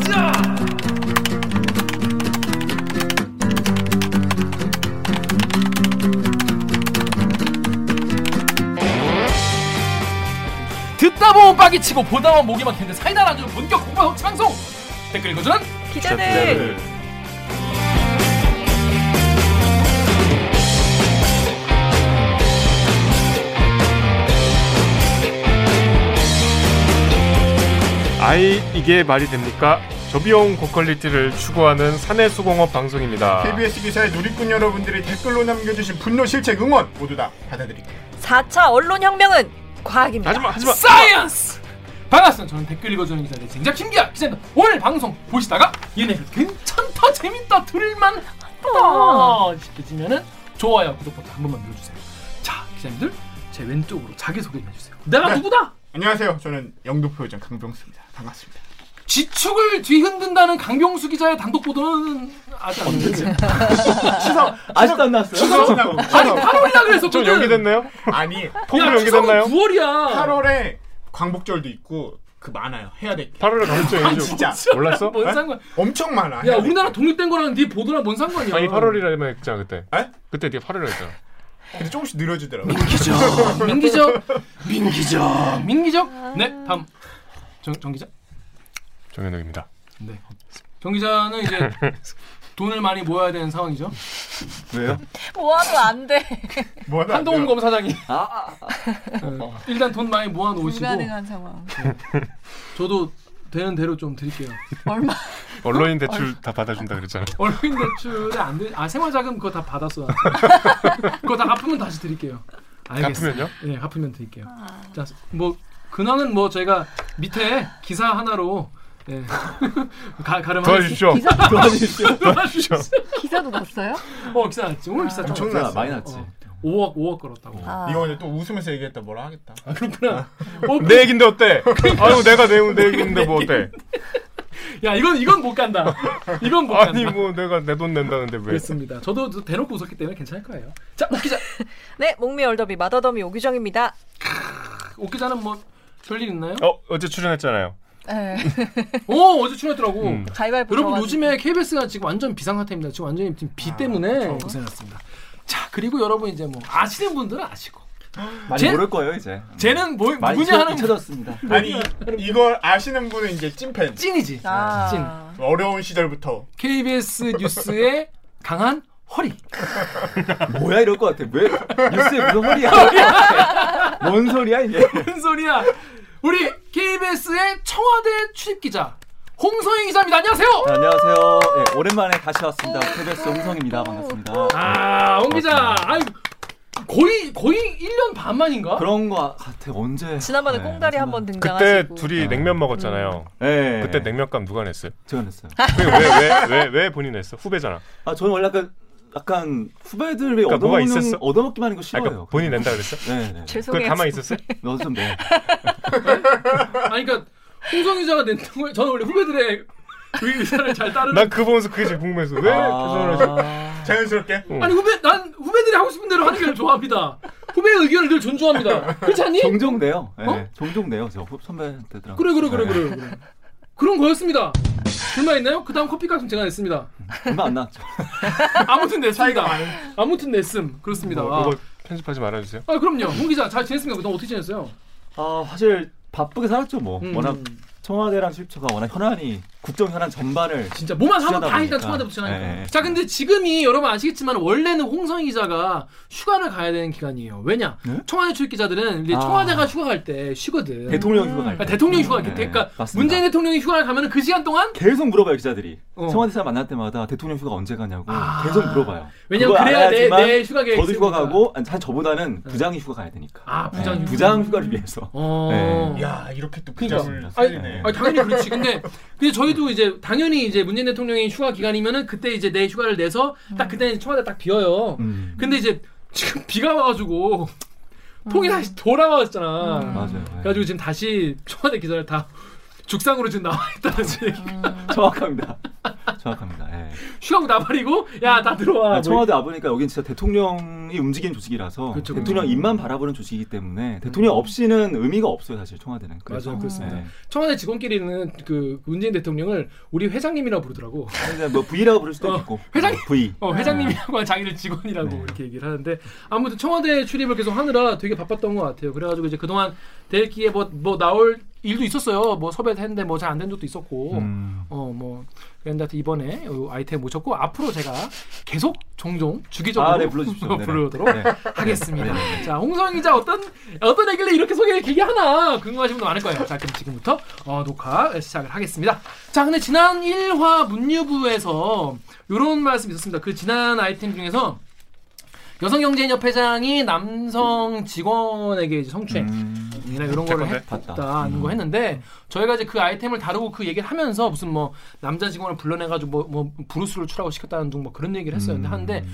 가자. 듣다 보면 빡이 치고 보다 보면 목이 막히는데 사이다 안 주는 본격 공부 성취 방송 댓글 읽어주는 기자들. 아이 이게 말이 됩니까? 저비용 고quality를 추구하는 사내수공업 방송입니다. KBS 기사의 누리꾼 여러분들이 댓글로 남겨주신 분노 질책 응원 모두 다 받아드릴게요. 4차 언론혁명은 과학입니다. 하지마 하지마. science 반갑습니다 저는 댓글 읽어주는 기자 대진작 김기아 기자입니다 오늘 방송 보시다가 얘네들 괜찮다 재밌다 들을만 하다 싶으시면은 좋아요 구독 버튼 한 번만 눌러주세요 자 기자님들 제 왼쪽으로 자기소개 좀 해주세요 내가 누구다 안녕하세요. 저는 영도표 의장 강병수입니다. 반갑습니다. 지축을 뒤흔든다는 강병수 기자의 단독 보도는 아직 안 됐지 시사 아직도 안 나왔어요? 시사 아니 8월이라 그랬었거든 좀 연기됐나요? 아니 통으로 야 연기됐나요? 9월이야 8월에 광복절도 있고 그 많아요. 해야 될 게. 8월에 가겠죠 아. 진짜 몰랐어? 뭔 에? 상관 엄청 많아. 야 우리나라 독립된 거랑 네 보도랑 뭔 상관이야 아니 8월이라 했잖아 그때. 게. 에? 그때 네가 8월이라 했잖아. 근데 조금씩 늘어지더라고. 민기적 민기적 민기적 민기적 네 다음. 정, 정 기자? 정현욱입니다. 정 기자는 이제 돈을 많이 모아야 되는 상황이죠. 왜요? 모아도 안 돼. 뭐 하나 한동훈 안 검사장이. 아, 아, 어, 일단 돈 많이 모아 놓으시고. 불가능한 상황. 저도 되는 대로 좀 드릴게요 얼마? 언론인 대출 다 받아준다 그랬잖아. 언론인 대출에 안 돼 아 생활자금 그거 다 받았어 그거 다 갚으면 다시 드릴게요 알겠어요 갚으면요? 예 갚으면 드릴게요 자뭐 근황은 뭐 저희가 밑에 기사 하나로 예. 가, 가름하겠습니다 도와주십시오. 기사 도와주십시오. 도와주십시오 기사도 났어요? 어 기사 났지 오늘 기사 좀 엄청나. 많이 났지. 어, 5억 5억 걸었다고 아, 이거 근데 또 웃으면서 얘기했다 뭐라 하겠다. 아 그렇구나 어, 내 얘긴데 어때? 아유 내가 내용 내 얘긴데 뭐 어때? 야 이건 이건 못 간다 이건 못 간다 아니 뭐 내가 내 돈 낸다는데 왜? 그렇습니다 저도 대놓고 웃었기 때문에 괜찮을 거예요 자 웃기자 네, 목미 얼더비 마더더미 오규정입니다. 웃기자는 뭐 별일 있나요? 어 어제 출연했잖아요. 네. 어 어제 출연했더라고 음. 가위바위보 여러분. 요즘에 KBS가 지금 완전 비상 상태입니다. 지금 완전히 지금 비 때문에 고생했습니다. 자 그리고 여러분 이제 뭐 아시는 분들은 아시고 많이 쟤- 모를 거예요 이제. 쟤는 뭐 많이 누구냐 하는 잊혀졌습니다. 아니 이걸 아시는 분은 이제 찐팬. 찐이지. 아, 찐. 어려운 시절부터 KBS 뉴스의 강한 허리. 뭐야 이럴 것 같아. 왜 뉴스에 무슨 허리야? 뭔 소리야 이게? 무슨 소리야? 우리 KBS의 청와대 출입 기자 홍성희 기자입니다. 안녕하세요. 자, 안녕하세요. 예, 오랜만에 다시 왔습니다. KBS 홍성입니다. 반갑습니다. 아, 홍 기자. 아이 거의 거의 1년 반 만인가? 그런 거 같아. 언제? 지난번에 네, 꽁다리. 한번 그때 등장하시고. 둘이 어. 냉면 먹었잖아요. 네. 그때 냉면값 누가 냈어요? 제가 냈어요. 왜왜 왜 왜 본인 냈어? 후배잖아. 아 저는 원래 약간 약간 후배들이 그러니까 뭐가 얻어먹는 있었어? 얻어먹기만 하는 거 아, 싫어요. 그러니까 본인 낸다 그랬어? 네, 네. 그 죄송해요. 가만히 있었어요? 너도 좀 내. 아니 그러니까 홍성희 기자가 낸 거- 저는 원래 후배들의 그 의사를 잘 따르는 난그 보면서 그게 제일 궁금해서 왜 개선을 하지? 아... 자연스럽게 아니 후배 난 후배들이 하고 싶은 대로 하는 게 좋아합니다. 후배의 의견을 늘 존중합니다. 그렇지 않니? 종종 내요. 네, 어? 종종 내요. 저 후- 선배들랑. 그래 그래 그래 네. 그래 그래. 그런 거였습니다. 불만 있나요? 그 다음 커피값은 제가 냈습니다. 얼마 안 나왔죠. 아무튼 냈습니다. 아무튼 냈음. 그렇습니다. 뭐, 이거 편집하지 말아주세요. 아 그럼요. 홍 기자 잘 지냈습니까? 너 어떻게 지냈어요? 아 사실 바쁘게 살았죠 뭐. 음. 워낙 청와대랑 출입처가 워낙 현안이 국정 현안 전반을 진짜 뭐만 하면 취하다 다 일단. 청와대부터 전하니까. 네. 자 근데 지금이 여러분 아시겠지만 원래는 홍성희 기자가 휴가를 가야 되는 기간이에요. 왜냐? 네? 청와대 출입 기자들은 이제 아. 청와대가 휴가 갈 때 쉬거든. 대통령 휴가 갈 때. 아, 대통령 휴가 갈 때. 네, 그러니까 맞습니다. 문재인 대통령이 휴가를 가면은 그 시간 동안 계속 물어봐요 기자들이. 어. 청와대 사람 만날 때마다 대통령 휴가 언제 가냐고 아. 계속 물어봐요. 왜냐면 그래야 내, 내 휴가 계획 저도 휴가. 가고 아니, 사실 저보다는 부장이 휴가 가야 되니까. 아 부장 네, 휴가. 부장 휴가를 위해서. 어. 네. 야 이렇게 또 그러니까. 부장을 아니, 살리네. 아니, 당연히 그렇지. 근데 근데 저희 도 이제 당연히 이제 문재인 대통령이 휴가 기간이면은 그때 이제 내 휴가를 내서 딱 그때 청와대 딱 비어요. 음. 근데 이제 지금 비가 와가지고 통이 다시 돌아왔잖아. 맞아요. 네. 그래가지고 지금 다시 청와대 기자를 다 죽상으로 지금 나와 있다는 얘기. 정확합니다. 정확합니다. 예. 휴가고 나발이고 야 다 들어와. 아, 뭐 청와대 와보니까 여긴 진짜 대통령이 움직이는 조직이라서 그쵸, 대통령 그쵸. 입만 바라보는 조직이기 때문에 대통령 없이는 의미가 없어요 사실 청와대는. 그래서. 맞아요, 그렇습니다. 예. 청와대 직원끼리는 그 문재인 대통령을 우리 회장님이라고 부르더라고. 근데 뭐 V라고 부를 수도 어, 있고. 회장님. 어, V. 어, 회장님이라고 자기를 직원이라고 네. 이렇게 얘기를 하는데 아무튼 청와대 출입을 계속 하느라 되게 바빴던 것 같아요. 그래가지고 이제 그동안 대기에 뭐, 뭐 나올 일도 있었어요. 뭐 섭외했는데 뭐 잘 안 된 적도 있었고 음. 어뭐 그런데 하여튼 이번에 요 아이템 모셨고 앞으로 제가 계속 종종 주기적으로 아, 네. 부르도록 네. 하겠습니다. 네, 네. 자, 홍성 기자 어떤 어떤 얘기를 이렇게 소개를 길게 하나 궁금하신 분도 많을 거예요. 자, 그럼 지금부터 어, 녹화 시작을 하겠습니다. 자, 근데 지난 1화 문유부에서 이런 말씀이 있었습니다. 그 지난 아이템 중에서 여성경제인협 회장이 남성 직원에게 성추행 음. 이나 이런 거를 건데? 했다는 음. 거 했는데 저희가 이제 그 아이템을 다루고 그 얘기를 하면서 무슨 뭐 남자 직원을 불러내가지고 뭐, 뭐 브루스를 추라고 시켰다는 둥 뭐 그런 얘기를 했어요. 근데 음. 하는데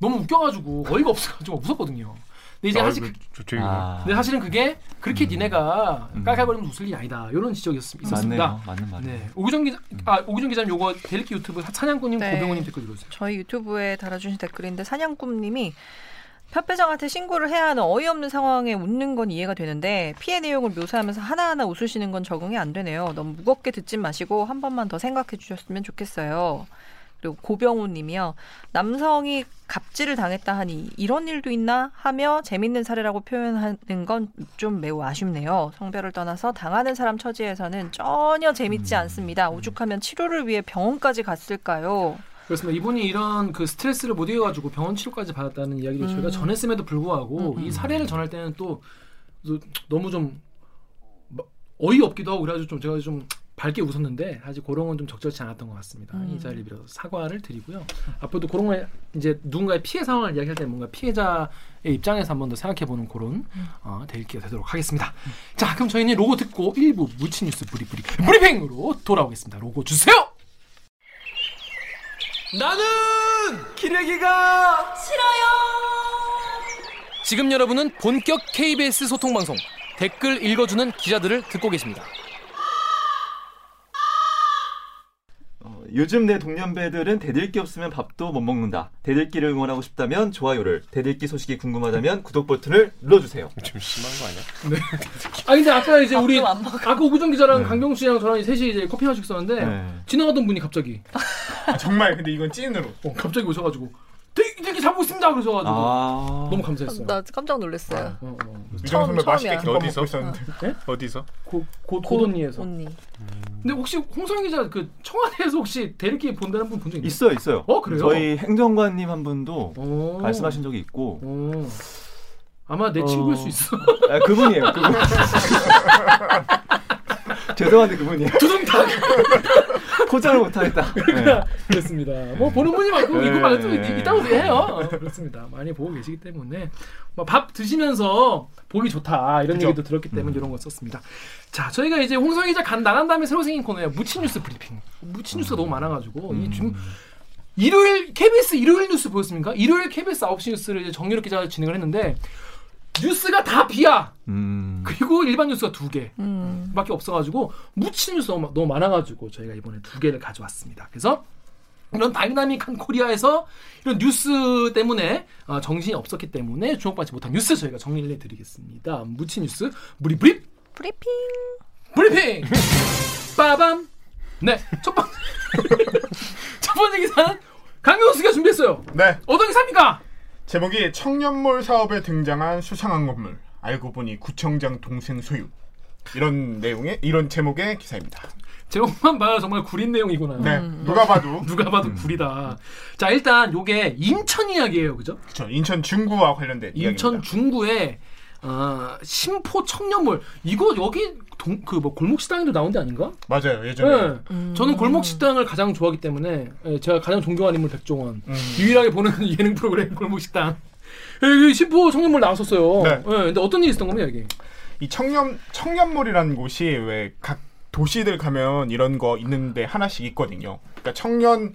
너무 웃겨가지고 어이가 없어가지고 무섭거든요. 근데 이제 사실 그- 아. 근데 사실은 그게 그렇게 음. 니네가 음. 깔깔거리면서 웃을 일이 아니다. 이런 지적이 있- 있었습니다. 맞네요. 맞는 말이에요. 네, 오규정 기자, 아 오규정 기자님 요거 대리기 유튜브 사냥꾼님 네. 고병호님 댓글 읽어주세요. 저희 유튜브에 달아주신 댓글인데 사냥꿈님이 협회장한테 신고를 해야 하는 어이없는 상황에 웃는 건 이해가 되는데 피해 내용을 묘사하면서 하나하나 웃으시는 건 적응이 안 되네요. 너무 무겁게 듣지 마시고 한 번만 더 생각해 주셨으면 좋겠어요. 그리고 고병우 님이요. 남성이 갑질을 당했다 하니 이런 일도 있나 하며 재밌는 사례라고 표현하는 건 좀 매우 아쉽네요. 성별을 떠나서 당하는 사람 처지에서는 전혀 재밌지 음. 않습니다. 오죽하면 치료를 위해 병원까지 갔을까요? 그렇습니다. 이분이 이런 그 스트레스를 못 이겨가지고 병원 치료까지 받았다는 이야기를 음. 저희가 전했음에도 불구하고 음, 음. 이 사례를 전할 때는 또, 또 너무 좀 뭐, 어이없기도 하고 그래가지고 좀 제가 좀 밝게 웃었는데 사실 그런 건 좀 적절치 않았던 것 같습니다. 음. 이 자리를 빌어서 사과를 드리고요. 앞으로도 그런 거 이제 누군가의 피해 상황을 이야기할 때 뭔가 피해자의 입장에서 한번 더 생각해보는 그런 어, 대일기가 되도록 하겠습니다. 자, 그럼 저희는 로고 듣고 1부 무치 뉴스 브리브리 브리핑으로 돌아오겠습니다. 로고 주세요. 나는 기레기가 싫어요. 지금 여러분은 본격 KBS 소통 방송 댓글 읽어주는 기자들을 듣고 계십니다. 요즘 내 동년배들은 대들기 없으면 밥도 못 먹는다. 대들기를 응원하고 싶다면 좋아요를, 대들기 소식이 궁금하다면 구독 버튼을 눌러주세요. 좀 심한 거 아니야? 아 근데 아까 이제 우리. 아까 오구정 기자랑 네. 강경수 씨랑 저랑 셋이 이제 커피 마시고 있었는데 네. 지나가던 분이 갑자기 아, 정말 근데 이건 찐으로. 어, 갑자기 오셔가지고 되게 되게 잡고 있습니다 그러셔가지고 아. 너무 감사했어요. 나 깜짝 놀랐어요. 어, 어. 유정 선배 처음- 맛있게 처음이야. 김밥 어디서? 먹고 있었는데. 어디서? 고, 고, 고돈니에서. 언니. 근데 혹시 홍성 기자 그 청와대에서 혹시 대리기 본다는 분 본 적 있나요? 있어요, 있어요. 어, 그래요? 저희 행정관님 한 분도 오. 말씀하신 적이 있고. 오. 아마 내 어. 친구일 수 있어. 아, 그분이에요. 그분. 죄송한데 그분이에요. 두둥탁. 포장을 못하겠다. 네. 그렇습니다. 뭐 보는 분이 많고 네. 이거 말도 있다고 해요. 그렇습니다. 많이 보고 계시기 때문에 뭐 밥 드시면서 보기 좋다 이런 그죠. 얘기도 들었기 때문에 이런 거 썼습니다. 자, 저희가 이제 홍성 기자 간 나간 다음에 새로 생긴 코너예요. 묻힌 뉴스 브리핑. 묻힌 뉴스가 너무 많아가지고 이 지금 일요일 KBS 일요일 뉴스 보였습니까? 일요일 KBS 9시 뉴스를 이제 정유럽 기자가 진행을 했는데 뉴스가 다 비야. 음. 그리고 일반 뉴스가 두 개. 음. 밖에 없어가지고 묻히는 뉴스 너무, 너무 많아가지고 저희가 이번에 두 개를 가져왔습니다. 그래서 이런 다이나믹한 코리아에서 이런 뉴스 때문에 어, 정신이 없었기 때문에 주목받지 못한 뉴스 저희가 정리를 해드리겠습니다. 묻힌 뉴스 무리 브립 브리핑. 브리핑 빠밤 네첫 번째 첫 번째 기사는 강경수가 준비했어요. 네. 어떤 기사입니까? 제목이 청년몰 사업에 등장한 수상한 건물. 알고 보니 구청장 동생 소유. 이런 내용의 이런 제목의 기사입니다. 제목만 봐요 정말 구린 내용이구나. 네. 누가 봐도 누가 봐도 구리다. 자 일단 요게 인천 이야기예요, 그죠? 그쵸. 인천 중구와 관련된 인천 이야기입니다. 중구에 어, 심포 청년몰 이거 여기 그뭐 골목 식당에도 나온 데 아닌가? 맞아요. 예전에 네. 음. 저는 골목 식당을 가장 좋아하기 때문에 예, 제가 가장 존경하는 인물 백종원 음. 유일하게 보는 예능 프로그램 골목 식당. 여기 심포 청년몰 나왔었어요. 네. 예, 근데 어떤 일이 있었던 겁니까 여기? 이 청년 청년몰이라는 곳이 왜 각 도시들 가면 이런 거 있는데 하나씩 있거든요. 그러니까 청년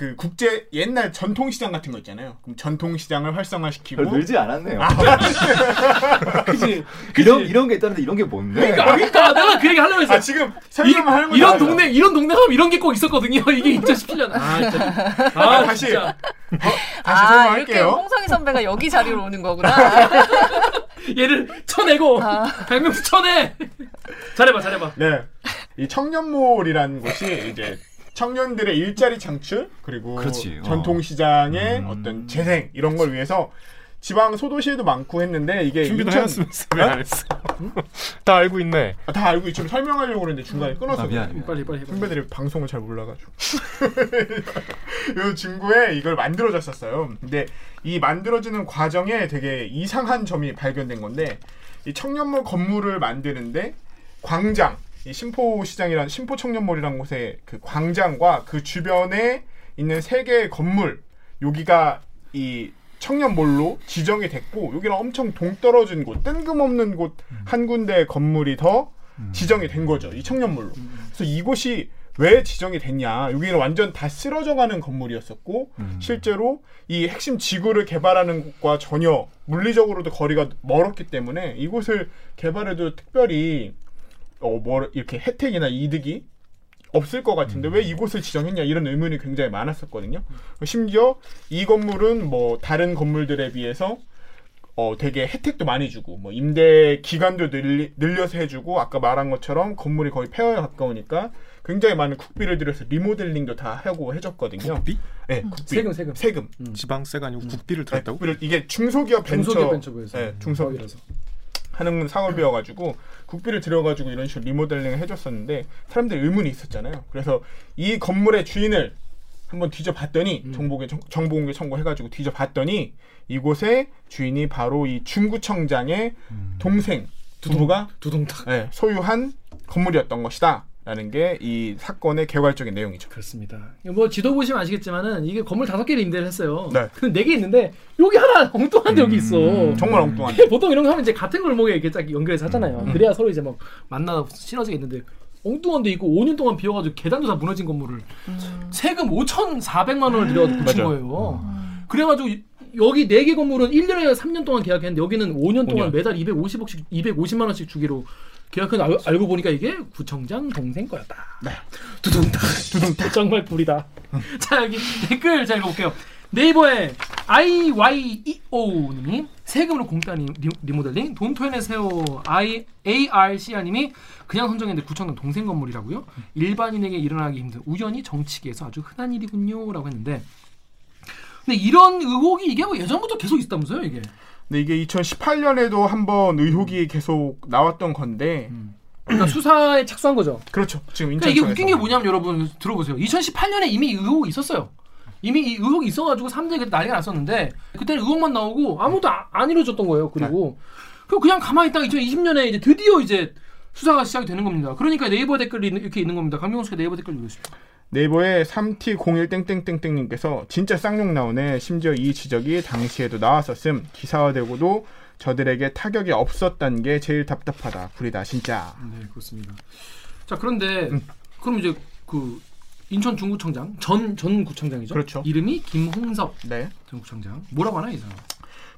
그 국제 옛날 전통 시장 같은 거 있잖아요. 그럼 전통 시장을 활성화시키고 별 늘지 않았네요. 그지? 이런 이런 게 있다는데 이런 게 뭔데? 그러니까, 그러니까 내가 그 얘기 하려고 했어. 아 지금 설명하는 거 이런 동네 이런 동네 가면 이런 게 꼭 있었거든요. 이게 2017년. 아, 진짜. 아, 다시. 진짜. 다시 아 이렇게 설명할게요. 홍성희 선배가 여기 자리로 오는 거구나. 얘를 쳐내고 아. 박명수 쳐내. 잘해봐, 잘해봐. 네. 이 청년몰이라는 곳이 이제 청년들의 일자리 창출 그리고 그렇지. 어. 전통 시장의 음. 어떤 재생 이런 걸 위해서 지방 소도시에도 많고 했는데 이게 준비도 2000 해놨으면서 왜안 했어? 다 알고 있네. 아, 다 알고 지금 설명하려고 그랬는데 중간에 끊어서 아, 미안. 미안. 빨리 빨리. 선배들이 방송을 잘 몰라가지고 이 중구에 이걸 만들어졌었어요. 근데 이 만들어지는 과정에 되게 이상한 점이 발견된 건데 이 청년몰 건물을 만드는데 광장, 이 심포 시장이란 심포 청년몰이라는 곳의 그 광장과 그 주변에 있는 세 개의 건물 여기가 이 청년몰로 지정이 됐고 여기는 엄청 동떨어진 곳, 뜬금없는 곳 한 군데 건물이 더 지정이 된 거죠. 이 청년몰로. 그래서 이곳이 왜 지정이 됐냐? 여기는 완전 다 쓰러져가는 건물이었었고 실제로 이 핵심 지구를 개발하는 곳과 전혀 물리적으로도 거리가 멀었기 때문에 이곳을 개발해도 특별히 어 뭐 이렇게 혜택이나 이득이 없을 것 같은데 왜 이곳을 지정했냐 이런 의문이 굉장히 많았었거든요. 심지어 이 건물은 뭐 다른 건물들에 비해서 어 되게 혜택도 많이 주고 뭐 임대 기간도 늘리, 늘려서 해주고 아까 말한 것처럼 건물이 거의 폐허에 가까우니까 굉장히 많은 국비를 들여서 리모델링도 다 하고 해줬거든요. 국비? 네, 국비. 세금, 세금. 세금. 지방세가 아니고 국비를 네, 들었다고? 국비를 이게 중소기업 벤처, 중소기업 벤처부에서. 네, 중소기업 거기라서. 하는 사업이어가지고 국비를 들여가지고 이런 식으로 리모델링을 해줬었는데 사람들이 의문이 있었잖아요. 그래서 이 건물의 주인을 한번 뒤져봤더니 정- 정보공개 청구해가지고 뒤져봤더니 이곳의 주인이 바로 이 중구청장의 동생 두부가 두둥탁. 네, 소유한 건물이었던 것이다. 라는 게 이 사건의 개괄적인 내용이죠. 그렇습니다. 뭐 지도 보시면 아시겠지만은 이게 건물 다섯 개를 임대를 했어요. 네. 근데 네 개 있는데 여기 하나 엉뚱한 데 여기 있어. 정말 엉뚱한데. 보통 이런 거 하면 이제 같은 골목에 이렇게 딱 연결해서 하잖아요. 그래야 서로 이제 막 만나서 시너지가 있는데 엉뚱한 데 있고 5년 동안 비어가지고 계단도 다 무너진 건물을 세금 5,400만 원을 들여가지고. 거예요. 그래가지고 이- 여기 네 개 건물은 1년에 3년 동안 계약했는데 여기는 5년 동안 5년. 매달 250억씩 250만 원씩 주기로 계약한 알, 알고 보니까 이게 구청장 동생 거였다. 네. 두둥탁 두둥탁 정말 불이다. 자 여기 댓글 잘 읽어볼게요. 네이버에 IYEO님이 세금으로 공짜 리, 리모델링 돈토엔의 세오 I ARC아님이 그냥 선정했는데 구청장 동생 건물이라고요? 일반인에게 일어나기 힘든 우연히 정치계에서 아주 흔한 일이군요 라고 했는데 근데 이런 의혹이 이게 뭐 예전부터 계속 있었다면서요 이게? 근데 이게 2018년에도 한번 의혹이 계속 나왔던 건데 그러니까 수사에 착수한 거죠. 그렇죠. 지금 그러니까 이게. 웃긴 게 뭐냐면 여러분 들어보세요. 2018년에 이미 의혹이 있었어요. 이미 이 의혹이 있어가지고 사람들이 난리가 났었는데 그때는 의혹만 나오고 아무도 아- 안 이루어졌던 거예요. 그리고 그리고 그냥 가만히 있다가 2020년에 이제 드디어 이제 수사가 시작이 되는 겁니다. 그러니까 네이버 댓글이 있- 이렇게 있는 겁니다. 강명수가 네이버 댓글 읽으십시오. 네이버에 3T01땡땡땡땡님께서 진짜 쌍욕 나오네. 심지어 이 지적이 당시에도 나왔었음. 기사화되고도 저들에게 타격이 없었단 게 제일 답답하다. 구리다 진짜. 네 그렇습니다. 자 그런데 음. 그럼 이제 그 인천 중구청장 전 전 구청장이죠. 그렇죠. 이름이 김홍섭 네. 전 구청장. 뭐라고 하나 이 사람?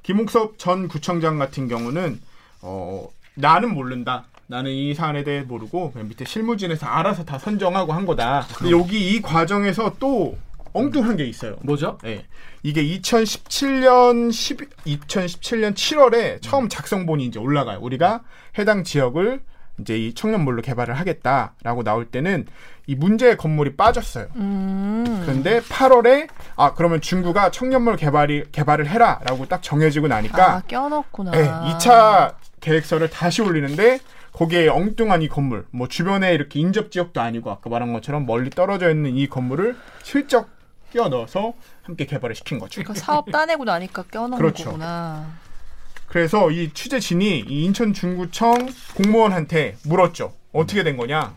김웅섭 전 구청장 같은 경우는 어 나는 모른다. 나는 이 사안에 대해 모르고 그냥 밑에 실무진에서 알아서 다 선정하고 한 거다. 근데 여기 이 과정에서 또 엉뚱한 게 있어요. 뭐죠? 네. 이게 2017년 10 2017년 7월에 처음 작성본이 이제 올라가요. 우리가 해당 지역을 이제 이 청년몰로 개발을 하겠다라고 나올 때는 이 문제의 건물이 빠졌어요. 음. 그런데 8월에 아 그러면 중구가 청년몰 개발이 개발을 해라라고 딱 정해지고 나니까 아, 껴넣구나. 네, 2차 계획서를 다시 올리는데 거기에 엉뚱한 이 건물, 뭐 주변에 이렇게 인접 지역도 아니고 아까 말한 것처럼 멀리 떨어져 있는 이 건물을 슬쩍 끼워 넣어서 함께 개발을 시킨 거죠. 그러니까 사업 따내고 나니까 껴 넣은 그렇죠. 거구나. 그래서 이 취재진이 이 인천 중구청 공무원한테 물었죠. 어떻게 된 거냐?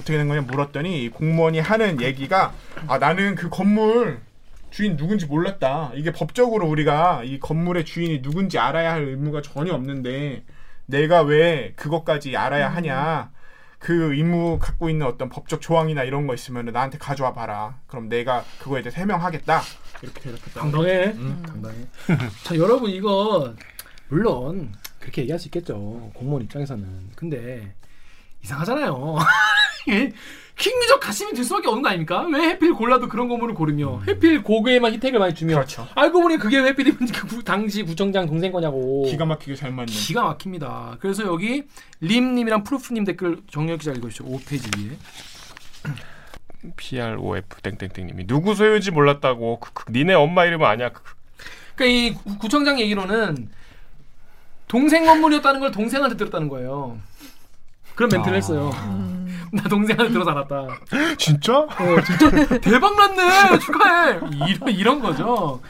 어떻게 된 거냐 물었더니 이 공무원이 하는 얘기가 아 나는 그 건물 주인 누군지 몰랐다. 이게 법적으로 우리가 이 건물의 주인이 누군지 알아야 할 의무가 전혀 없는데 내가 왜 그것까지 알아야 하냐? 그 의무 갖고 있는 어떤 법적 조항이나 이런 거 있으면 나한테 가져와 봐라. 그럼 내가 그거에 대해서 해명하겠다. 이렇게 대답했다. 당당해. 음. 당당해. 자, 여러분 이거 물론 그렇게 얘기할 수 있겠죠. 공무원 입장에서는. 근데 이상하잖아요. 이게 킹리적 가심이 들 수밖에 없는 거 아닙니까? 왜 해필 골라도 그런 건물을 고르며 해필 고개에만 혜택을 많이 주며 그렇죠. 알고 보니 그게 그 구- 당시 구청장 동생 거냐고. 기가 막히게 잘 맞는. 기가 막힙니다. 그래서 여기 림님이랑 프루프님 댓글 정력 기자 읽어주시죠. 5페이지 위에. PROF 땡땡땡님이 누구 소유인지 몰랐다고. 그, 그, 니네 엄마 이름은 그. 그러니까 이 구- 구청장 얘기로는 동생 건물이었다는 걸 동생한테 들었다는 거예요. 그런 멘트를 아. 했어요. 나 동생한테 들어서 알았다. 진짜? 어, 진짜 대박 났네. 축하해. 이런 이런 거죠.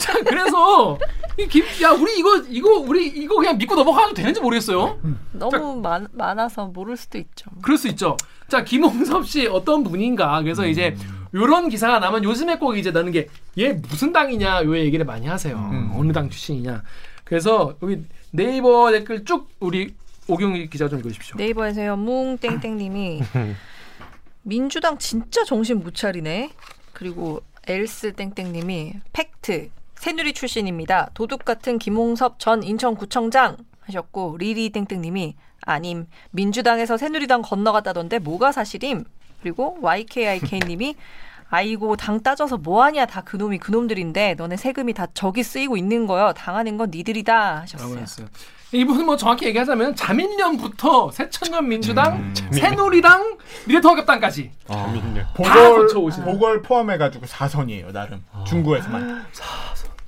자, 그래서 이 김, 야 우리 이거 이거 우리 이거 그냥 믿고 넘어가도 되는지 모르겠어요. 너무 많, 많아서 모를 수도 있죠. 그럴 수 있죠. 자, 김홍섭 씨 어떤 분인가. 그래서 이제 요런 기사가 나면 요즘에 꼭 이제 나는 게 얘 무슨 당이냐 요 얘기를 많이 하세요. 음. 어느 당 출신이냐. 그래서 여기 네이버 댓글 쭉 우리 오경희 기자 좀 읽어주십시오. 네이버에서요 뭉땡땡님이 민주당 진짜 정신 못 차리네. 그리고 엘스 땡땡님이 팩트 새누리 출신입니다. 도둑 같은 김홍섭 전 인천구청장 하셨고 리리 땡땡님이 아님 민주당에서 새누리당 건너갔다던데 뭐가 사실임? 그리고 YKIK님이 아이고 당 따져서 뭐하냐 다 그놈이 그놈들인데 너네 세금이 다 저기 쓰이고 있는 거요 당하는 건 니들이다 하셨어요. 이분은 뭐 정확히 얘기하자면 자민련부터 새천년 민주당, 음, 새누리당, 미래통합당까지 아, 다 보궐. 보궐 포함해가지고 4선이에요 나름 중구에서만.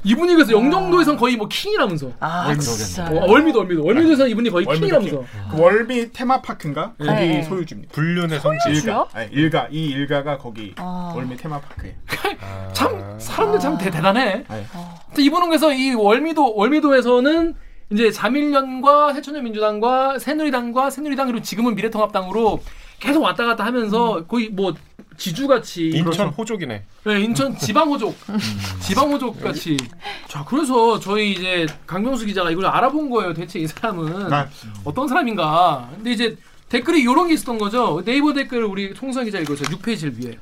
이분이 그래서 영종도에선 거의 뭐 킹이라면서. 아 그러겠네. 진짜. 어, 월미도 월미도 월미도에서는 이분이 거의 월미도 킹이라면서. 그 월미 테마파크인가 거기 네. 소유주입니다. 불륜의 성지. 일가, 아니, 일가 이 일가가 거기 아. 월미 테마파크에. 아. 참 사람들 참 대, 대단해. 네. 근데 이분은 그래서 이 월미도 월미도에서는 이제 자민련과 새천년 민주당과 새누리당과 새누리당 그리고 지금은 미래통합당으로 계속 왔다 갔다 하면서 거의 뭐 지주같이 인천 호족이네. 네, 인천 지방 호족. 지방 호족 같이. 자 그래서 저희 이제 강병수 기자가 이걸 알아본 거예요 대체 이 사람은. 아, 어떤 사람인가. 근데 이제 댓글이 이런 게 있었던 거죠. 네이버 댓글 우리 총선 기자 읽어주세요. 6페이지 위에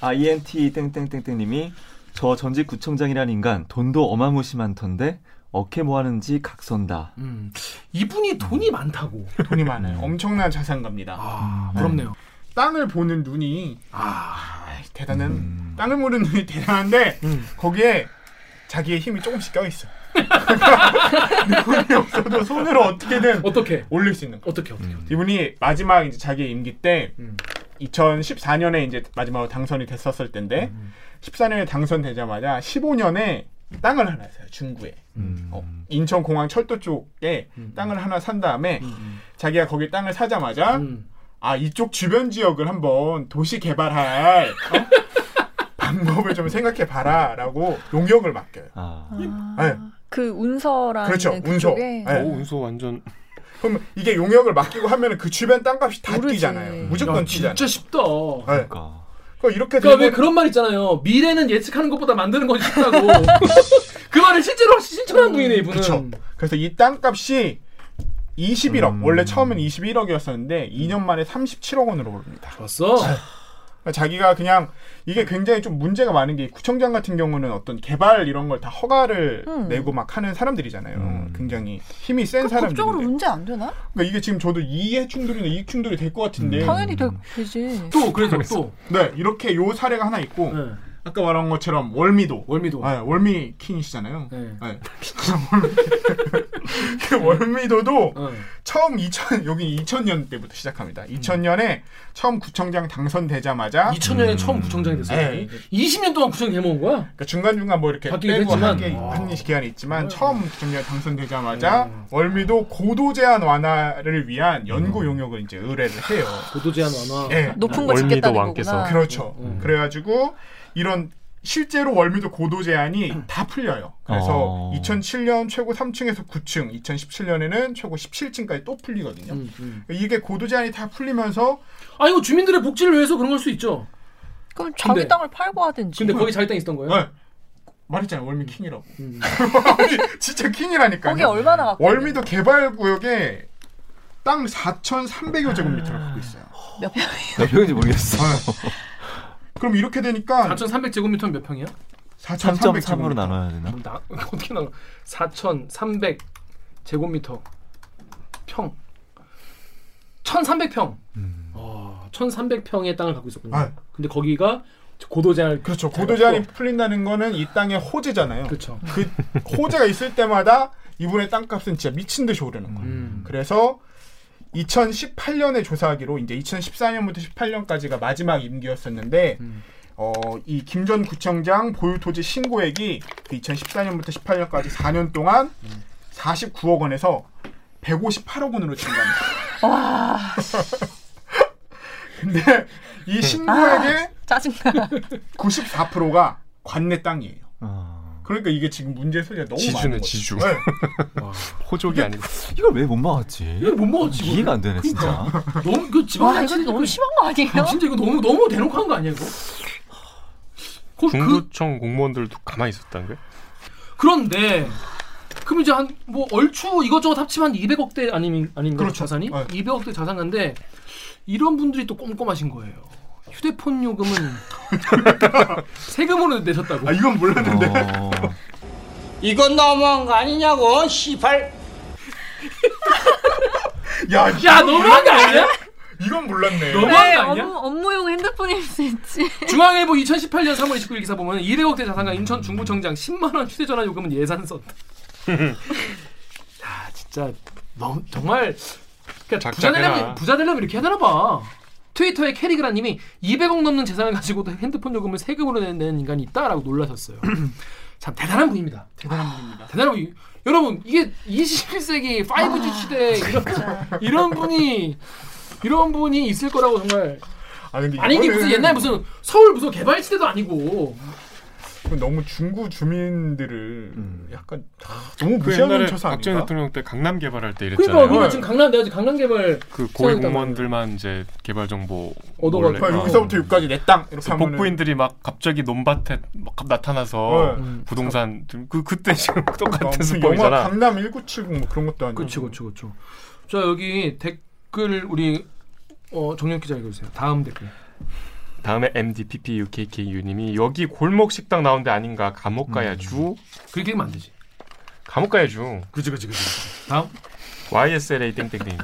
INT 땡땡땡땡님이 저 전직 구청장이라는 인간 돈도 어마무시 많던데 어케 뭐 하는지 각선다. 음, 이분이 돈이 많다고 돈이 많아요. 엄청난 자산가입니다. 아 부럽네요 땅을 보는 눈이 아 아, 대단한 음. 땅을 보는 눈이 대단한데 음. 거기에 자기의 힘이 조금씩 껴 있어. 돈이 없어도 손으로 어떻게든 어떻게 올릴 수 있는 거. 어떻게 어떻게 이분이 마지막 이제 자기 임기 때 음. 2014년에 이제 마지막으로 당선이 됐었을 때인데 14년에 당선되자마자 15년에 땅을 하나 사요 중구에 음. 어, 인천공항 철도 쪽에 음. 땅을 하나 산 다음에 음, 자기가 거기 땅을 사자마자 음. 아 이쪽 주변 지역을 한번 도시 개발할 어? 방법을 좀 생각해 봐라라고 용역을 맡겨요. 아. 아, 네. 그 운서라는 그렇죠, 운서. 그쪽에 네. 오 운소 완전. 그럼 이게 용역을 맡기고 하면은 그 주변 땅값이 다 오르지. 뛰잖아요. 무조건 야, 뛰잖아요. 진짜 쉽다 네. 그러니까. 그러니까 이렇게 그러니까 왜 되면 그런 말 있잖아요. 미래는 예측하는 것보다 만드는 건 쉽다고. 그 말을 실제로 실천한 분이네 이분은. 그쵸. 그래서 이 땅값이 21억 음. 원래 처음엔 21억이었었는데 2년 만에 37억 원으로 오릅니다. 좋았어. 그러니까 자기가 그냥 이게 굉장히 좀 문제가 많은 게 구청장 같은 경우는 어떤 개발 이런 걸 다 허가를 음. 내고 막 하는 사람들이잖아요. 음. 굉장히 힘이 센그 법적으로 사람들인데. 문제 안 되나? 그러니까 이게 지금 저도 이해 충돌이나 이익 충돌이 될 것 같은데. 음. 당연히 되, 되지. 또 그래서 또 네 이렇게 요 사례가 하나 있고 네. 아까 말한 것처럼 월미도. 월미도. 아, 월미 킹이시잖아요. 네. 네. 그 월미도도 어. 처음 2000 여기 2000년 때부터 시작합니다. 2000년에 처음 구청장 당선되자마자 2000년에 음. 처음 구청장이 됐어요. 네. 20년 동안 구청 해먹은 거야? 그러니까 중간 중간 뭐 이렇게 빼고 했지만. 한게 아. 한 기간이 있지만 음. 처음 구청장 당선되자마자 음. 월미도 고도 제한 완화를 위한 연구 용역을 이제 의뢰를 해요. 보도 제한 완화. 예. 높은 거 월미도 짓겠다는 왕께서. 거구나. 그렇죠. 음. 그래가지고 이런 실제로 월미도 고도 제한이 다 풀려요. 그래서 어. 2007년 최고 3층에서 9층, 2017년에는 최고 17층까지 또 풀리거든요. 음, 음. 이게 고도 제한이 다 풀리면서 아 이거 주민들의 복지를 위해서 그런 걸 수 있죠. 그럼 자기 근데- 땅을 팔고 하든지. 근데 거기 자기 땅 있었던 거예요? 네. 말했잖아요 월미 킹이라고. 음. 아니, 진짜 킹이라니까요. 거기 얼마나 갖고 월미도 개발 구역에 땅 4,300여 제곱미터를 갖고 있어요. 몇 평? 몇 평인지 모르겠어. 그럼 이렇게 되니까 4,300제곱미터는 몇 평이야? 4,300 3.3으로 제곱미터. 나눠야 되나? 뭐 나, 어떻게 나눠? 4,300 제곱미터 평. 1,300평. 음. 어, 1,300평의 땅을 갖고 있었군요. 아. 근데 거기가 고도 제한을 그렇죠. 고도 제한이 풀린다는 거는 이 땅의 호재잖아요. 그렇죠. 그 호재가 있을 때마다 이분의 땅값은 진짜 미친 듯이 오르는 거예요. 음. 그래서 2018년에 조사하기로 이제 2014년부터 18년까지가 마지막 임기였었는데 음. 어, 이 김 전 구청장 보유 토지 신고액이 그 2014년부터 18년까지 4년 동안 49억 원에서 158억 원으로 증가합니다. 와 근데 이 신고액의 짜증나. 94%가 관내 땅이에요. 어. 그러니까 이게 지금 문제 소리가 너무 지주네, 많은 거죠. 지주. 네. 와. 호족이 아니고 이걸 왜 못 막았지? 이걸 못 먹었지, 이거를. 이해가 안 되네 진짜. 너무 그 지방 와 이거 너무 심한 거 아니에요? 진짜 이거 너무 너무 대놓고 한 거 아니야 이거? 그, 그, 중구청 공무원들도 가만히 있었다는 거야? 그런데 그럼 이제 한 뭐 얼추 이것저것 합치면 한 200억대 아니면 아닌가 그렇죠. 자산이? 네. 200억대 자산가인데 이런 분들이 또 꼼꼼하신 거예요. 휴대폰 요금은 세금으로 내셨다고. 아 이건 몰랐는데. 어. 이건 너무한 거 아니냐고 시발 야, 야 너무한 거 아니야? 이건 몰랐네. 너무- 네, 너무한 거 아니야? 업무, 업무 용 핸드폰일 수 있지. 중앙일보 2018년 3월 29일 기사 보면 200억대 자산가 인천 중구청장 10만 원 휴대전화 요금은 예산 썼다. 야 진짜 너무 정말 그러니까 부자. 되려면 부자 되려면 이렇게 해야 되나 봐. 트위터에 캐리그라님이 200억 넘는 재산을 가지고도 핸드폰 요금을 세금으로 내는 인간이 있다라고 놀라셨어요. 참 대단한 분입니다. 대단한 분입니다. 대단한 분. 여러분 이게 21세기 5G 시대 이런 이런 분이 이런 분이 있을 거라고 정말 아 근데 아니 이게 무슨 옛날 무슨 서울 무슨 개발지대도 아니고 너무 중구 주민들을 음. 약간 아, 너무 그 무시하는 처사 박정희? 대통령 때 강남 개발할 때 그러니까 이랬잖아요. 우리가 지금 강남 내가 지금 강남 개발 그 고위 공무원들만 이제 개발 정보 아, 어. 여기서부터 여기까지 내 땅 이렇게 하면은 복부인들이 막 갑자기 논밭에 막 나타나서 어. 음. 부동산 그 그때 지금 아, 똑같은 무슨 영화 수법이잖아. 강남 1970 뭐 그런 것도 아니고 그렇죠 그렇죠 그렇죠. 자 여기 댓글 우리 어, 정영 기자 읽어주세요. 다음 댓글. 다음에 MDPPUKKU님이 여기 골목 식당 나온데 아닌가 감옥 가야죠. 그렇게 하면 안 되지. 감옥 가야죠. 그지 그지 그지. 다음. YSLA 땡땡땡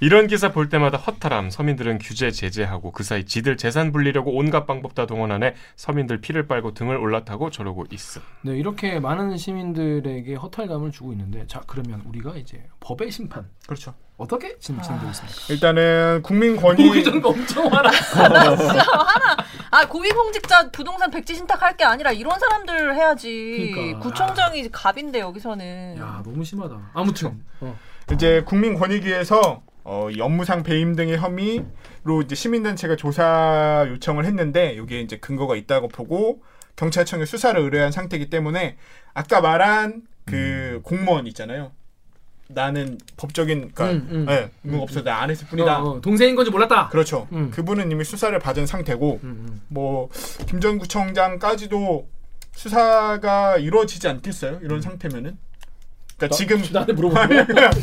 이 이런 기사 볼 때마다 허탈함. 서민들은 규제 제재하고 그 사이 지들 재산 불리려고 온갖 방법 다 동원하네. 서민들 피를 빨고 등을 올라타고 저러고 있음. 네 이렇게 많은 시민들에게 허탈감을 주고 있는데 자 그러면 우리가 이제 법의 심판 그렇죠. 어떻게 진행되고 있습니까? 일단은 국민권익 보기 전거 엄청 많아. 아 고위공직자 부동산 백지 신탁할 게 아니라 이런 사람들 해야지. 그러니까. 구청장이 갑인데 여기서는. 야 너무 심하다. 아무튼 어. 이제 국민권익위에서 어, 이 업무상 배임 등의 혐의로 이제 시민단체가 조사 요청을 했는데 여기에 이제 근거가 있다고 보고 경찰청에 수사를 의뢰한 상태이기 때문에 아까 말한 그 공무원 있잖아요. 나는 법적인 그러니까 음, 음. 예, 의무가 없어 나 안 했을 뿐이다. 어, 어, 동생인 건지 몰랐다. 그렇죠. 음. 그분은 이미 수사를 받은 상태고 음, 음. 뭐김전 구청장까지도 수사가 이루어지지 않겠어요? 이런 상태면은. 그러니까 지금 나한테 물어보는 거야.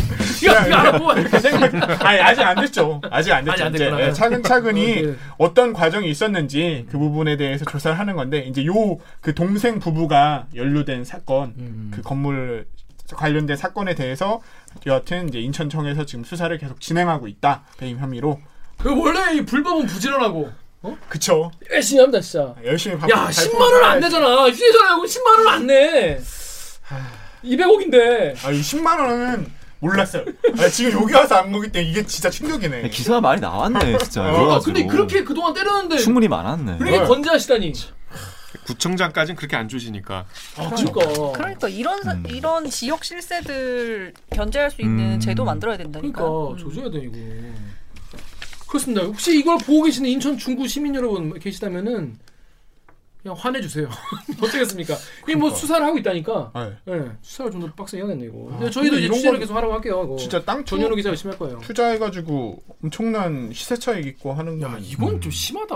아니 아직 안 됐죠. 아직 안 됐죠. 아직 안 이제. 예, 차근차근히 어, 네. 어떤 과정이 있었는지 그 부분에 대해서 조사를 하는 건데 이제 요 그 동생 부부가 연루된 사건 음. 그 건물 관련된 사건에 대해서 여하튼 이제 인천청에서 지금 수사를 계속 진행하고 있다 배임 혐의로 그 원래 이 불법은 부지런하고 어? 그쵸 열심히 합니다 진짜. 열심히 밥야 10만 원 안 내잖아. 휴대전화하고 10만 원 안 내. 200억인데. 아이 10만 원은 몰랐어요. 아, 지금 여기 와서 안 거기 때문에 이게 진짜 충격이네. 기사가 많이 나왔네 진짜. 어, 아, 여러가지고. 근데 그렇게 그동안 때렸는데 충분히 많았네. 그렇게 네. 건재하시다니. 구청장까지는 그렇게 안 주시니까 아 그러니까. 그러니까 이런 사- 음. 이런 지역 실세들 견제할 수 있는 음. 제도 만들어야 된다니까. 그러니까 음. 조져야 돼 이거. 그렇습니다. 혹시 이걸 보고 계시는 인천 중구 시민 여러분 계시다면은 그냥 화내주세요. 어떻겠습니까? 이 뭐 그러니까. 수사를 하고 있다니까. 네. 네, 수사를 좀 더 빡세게 해야겠네 이거. 아, 근데 저희도 근데 이제 취재를 건 계속 하라고 할게요. 이거. 진짜 땅 투, 전현우 기자 열심히 할 거예요. 투자해가지고 엄청난 시세 차익 있고 하는 야 거는 이건 좀 심하다.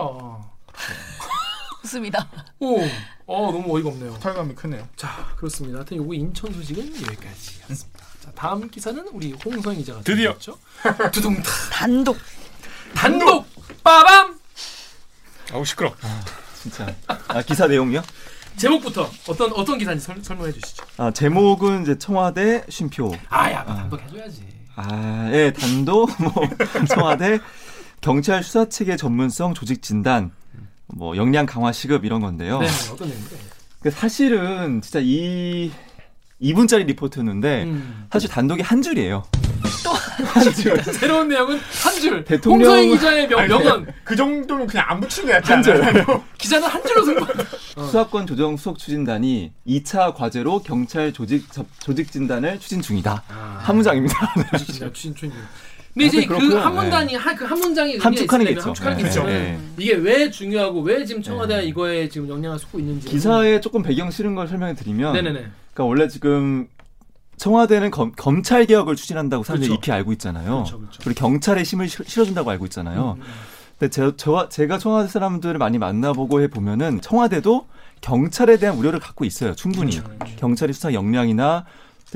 좋습니다. 오, 어 너무 어이가 없네요. 탈감이 크네요. 자 그렇습니다. 하여튼 요거 인천 소식은 여기까지였습니다. 자 자, 다음 기사는 우리 홍성희 기자가 드디어. 죠 두둥 단독 단독 빠밤 아우 시끄러. 진짜. 아, 기사 내용이요? 제목부터 어떤 어떤 기사인지 설, 설명해 주시죠. 아, 제목은 이제 청와대 쉼표. 아야 단독 해줘야지. 아, 예, 단도 뭐 청와대 경찰 수사 체계 전문성 조직 진단 뭐 역량 강화 시급 이런 건데요. 네 어떤 내용인데? 그 사실은 진짜 이 2분짜리 리포트였는데 음. 사실 단독이 한 줄이에요. 한 줄. 새로운 내용은 한 줄. 대통령- 홍성희 기자의 명, 명언. 그 정도면 그냥 안 붙이는 게 낫지 한 줄. 기자는 한 줄로 쓴 거야. 수사권 조정 수석 추진단이 2차 과제로 경찰 조직 접- 조직 진단을 추진 중이다. 한 문장입니다. 진짜 추진 추진. 근데 이제 그렇고요. 그한 문단이 한그한 문장이 함축하는 게 있죠. 함축하는 게 네. 네. 이게 왜 중요하고 왜 지금 청와대가 이거에 지금 영향을 쏟고 있는지. 기사에 조금 배경 실은 걸 설명해 드리면 네네네. 그러니까 원래 지금 청와대는 검, 검찰 개혁을 추진한다고 사람들이 그렇죠. 익히 알고 있잖아요. 그렇죠, 그렇죠. 그리고 경찰의 힘을 실- 실어준다고 알고 있잖아요. 음, 음. 근데 제, 저, 제가 청와대 사람들을 많이 만나보고 해 보면은 청와대도 경찰에 대한 우려를 갖고 있어요. 충분히 그렇죠, 그렇죠. 경찰이 수사 역량이나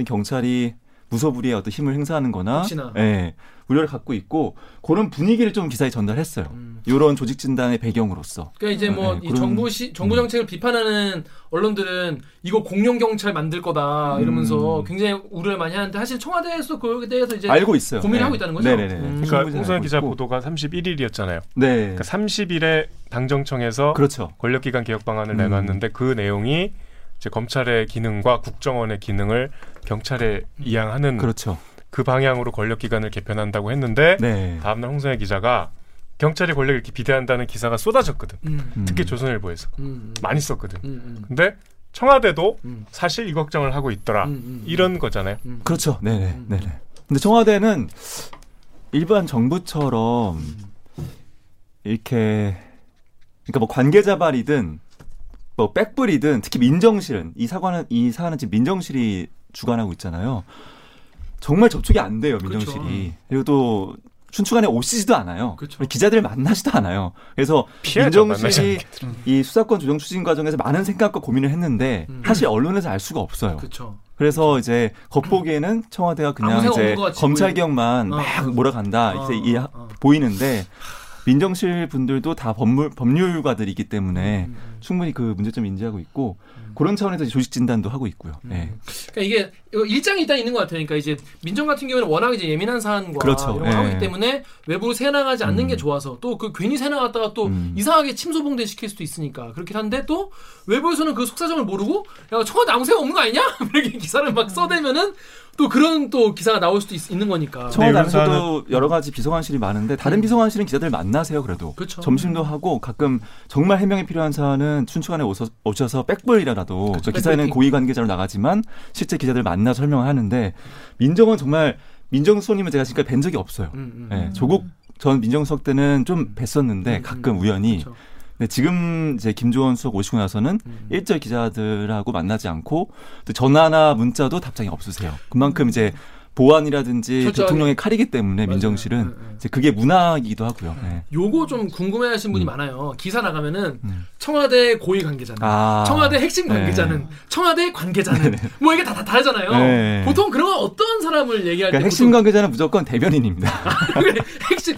경찰이 무소불위의 어떤 힘을 행사하는거나. 예, 우려를 갖고 있고 그런 분위기를 좀 기사에 전달했어요. 음. 이런 조직 진단의 배경으로서. 그러니까 이제 뭐 네, 이 그런- 정부 시 정부 정책을 비판하는 언론들은 이거 공룡 경찰 만들 거다 이러면서 음. 굉장히 우려를 많이 하는데 사실 청와대에서 그거에 대해서 이제 알고 있어요. 고민을 네. 하고 있다는 거죠? 네네네. 음. 그러니까 홍성현 기자 있고. 보도가 31일이었잖아요. 네. 그러니까 30일에 당정청에서 그렇죠. 권력기관 개혁 방안을 음. 내놨는데 그 내용이 이제 검찰의 기능과 국정원의 기능을 경찰에 이양하는 그렇죠. 그 방향으로 권력기관을 개편한다고 했는데 네. 다음날 홍성현 기자가 경찰이 권력을 이렇게 비대한다는 기사가 쏟아졌거든. 음. 음. 특히 조선일보에서 음. 많이 썼거든. 음. 음. 근데 청와대도 음. 사실 이 걱정을 하고 있더라. 음. 음. 이런 거잖아요. 음. 그렇죠. 네네. 음. 네네. 근데 청와대는 일반 정부처럼 이렇게 그러니까 뭐 관계자 발이든 뭐 백불이든 특히 민정실은 이 사관은 이 사안은 지금 민정실이 주관하고 있잖아요. 정말 접촉이 안 돼요 민정실이. 그렇죠. 그리고 또 춘추관에 오시지도 않아요. 그렇죠. 기자들 만나지도 않아요. 그래서 민정실이. 이 수사권 조정 추진 과정에서 많은 생각과 고민을 했는데 음. 사실 언론에서 알 수가 없어요. 그렇죠. 그래서 이제 겉보기에는 청와대가 그냥 이제 검찰 개혁만 어, 막 어. 몰아간다 어, 이제 이 어, 어. 보이는데 민정실 분들도 다 법률 법률가들이기 때문에 음, 음. 충분히 그 문제점 인지하고 있고 음. 그런 차원에서 조직 진단도 하고 있고요. 음. 네. 그러니까 이게 일장이 일단 있는 것 같아요. 그러니까 이제 민정 같은 경우는 워낙 이제 예민한 사안과 그렇죠. 이런 걸 예. 하고 있기 때문에 외부로 새 나가지 않는 음. 게 좋아서 또 그 괜히 새 나갔다가 또 음. 이상하게 침소봉대 시킬 수도 있으니까 그렇긴 한데 또 외부에서는 그 속사정을 모르고 야 청와대 아무 생각 없는 거 아니냐 이렇게 기사를 막 써대면은 또 그런 또 기사가 나올 수도 있, 는 거니까. 청와대 네, 여러 가지 비서관실이 많은데 다른 음. 비서관실은 기자들 만나세요 그래도 그렇죠. 점심도 하고 가끔 정말 해명이 필요한 사안은 춘추관에 오서, 오셔서 백불이라도 그렇죠. 기사에는 백불팅. 고위 관계자로 나가지만 실제 기자들 만나 설명을 하는데 민정은 정말 민정수석님은 제가 지금까지 뵌 적이 없어요. 음, 음. 예, 조국 전 민정수석 때는 좀 뵀었는데 음, 가끔 음. 우연히 그렇죠. 근데 지금 이제 김조원 수석 오시고 나서는 음. 일절 기자들하고 만나지 않고 또 전화나 문자도 답장이 없으세요. 그만큼 이제 보안이라든지 철저하게. 대통령의 칼이기 때문에 맞아요. 민정실은 음, 음. 이제 그게 문화이기도 하고요. 네. 요거 좀 궁금해하시는 분이 음. 많아요. 기사 나가면은 음. 청와대 고위 관계자는 아. 청와대 핵심 네. 관계자는 청와대 관계자는 뭐 이게 다, 다 다르잖아요. 네. 보통 그런 건 어떤 사람을 얘기할 그러니까 때 핵심 보통 관계자는 무조건 대변인입니다. 핵심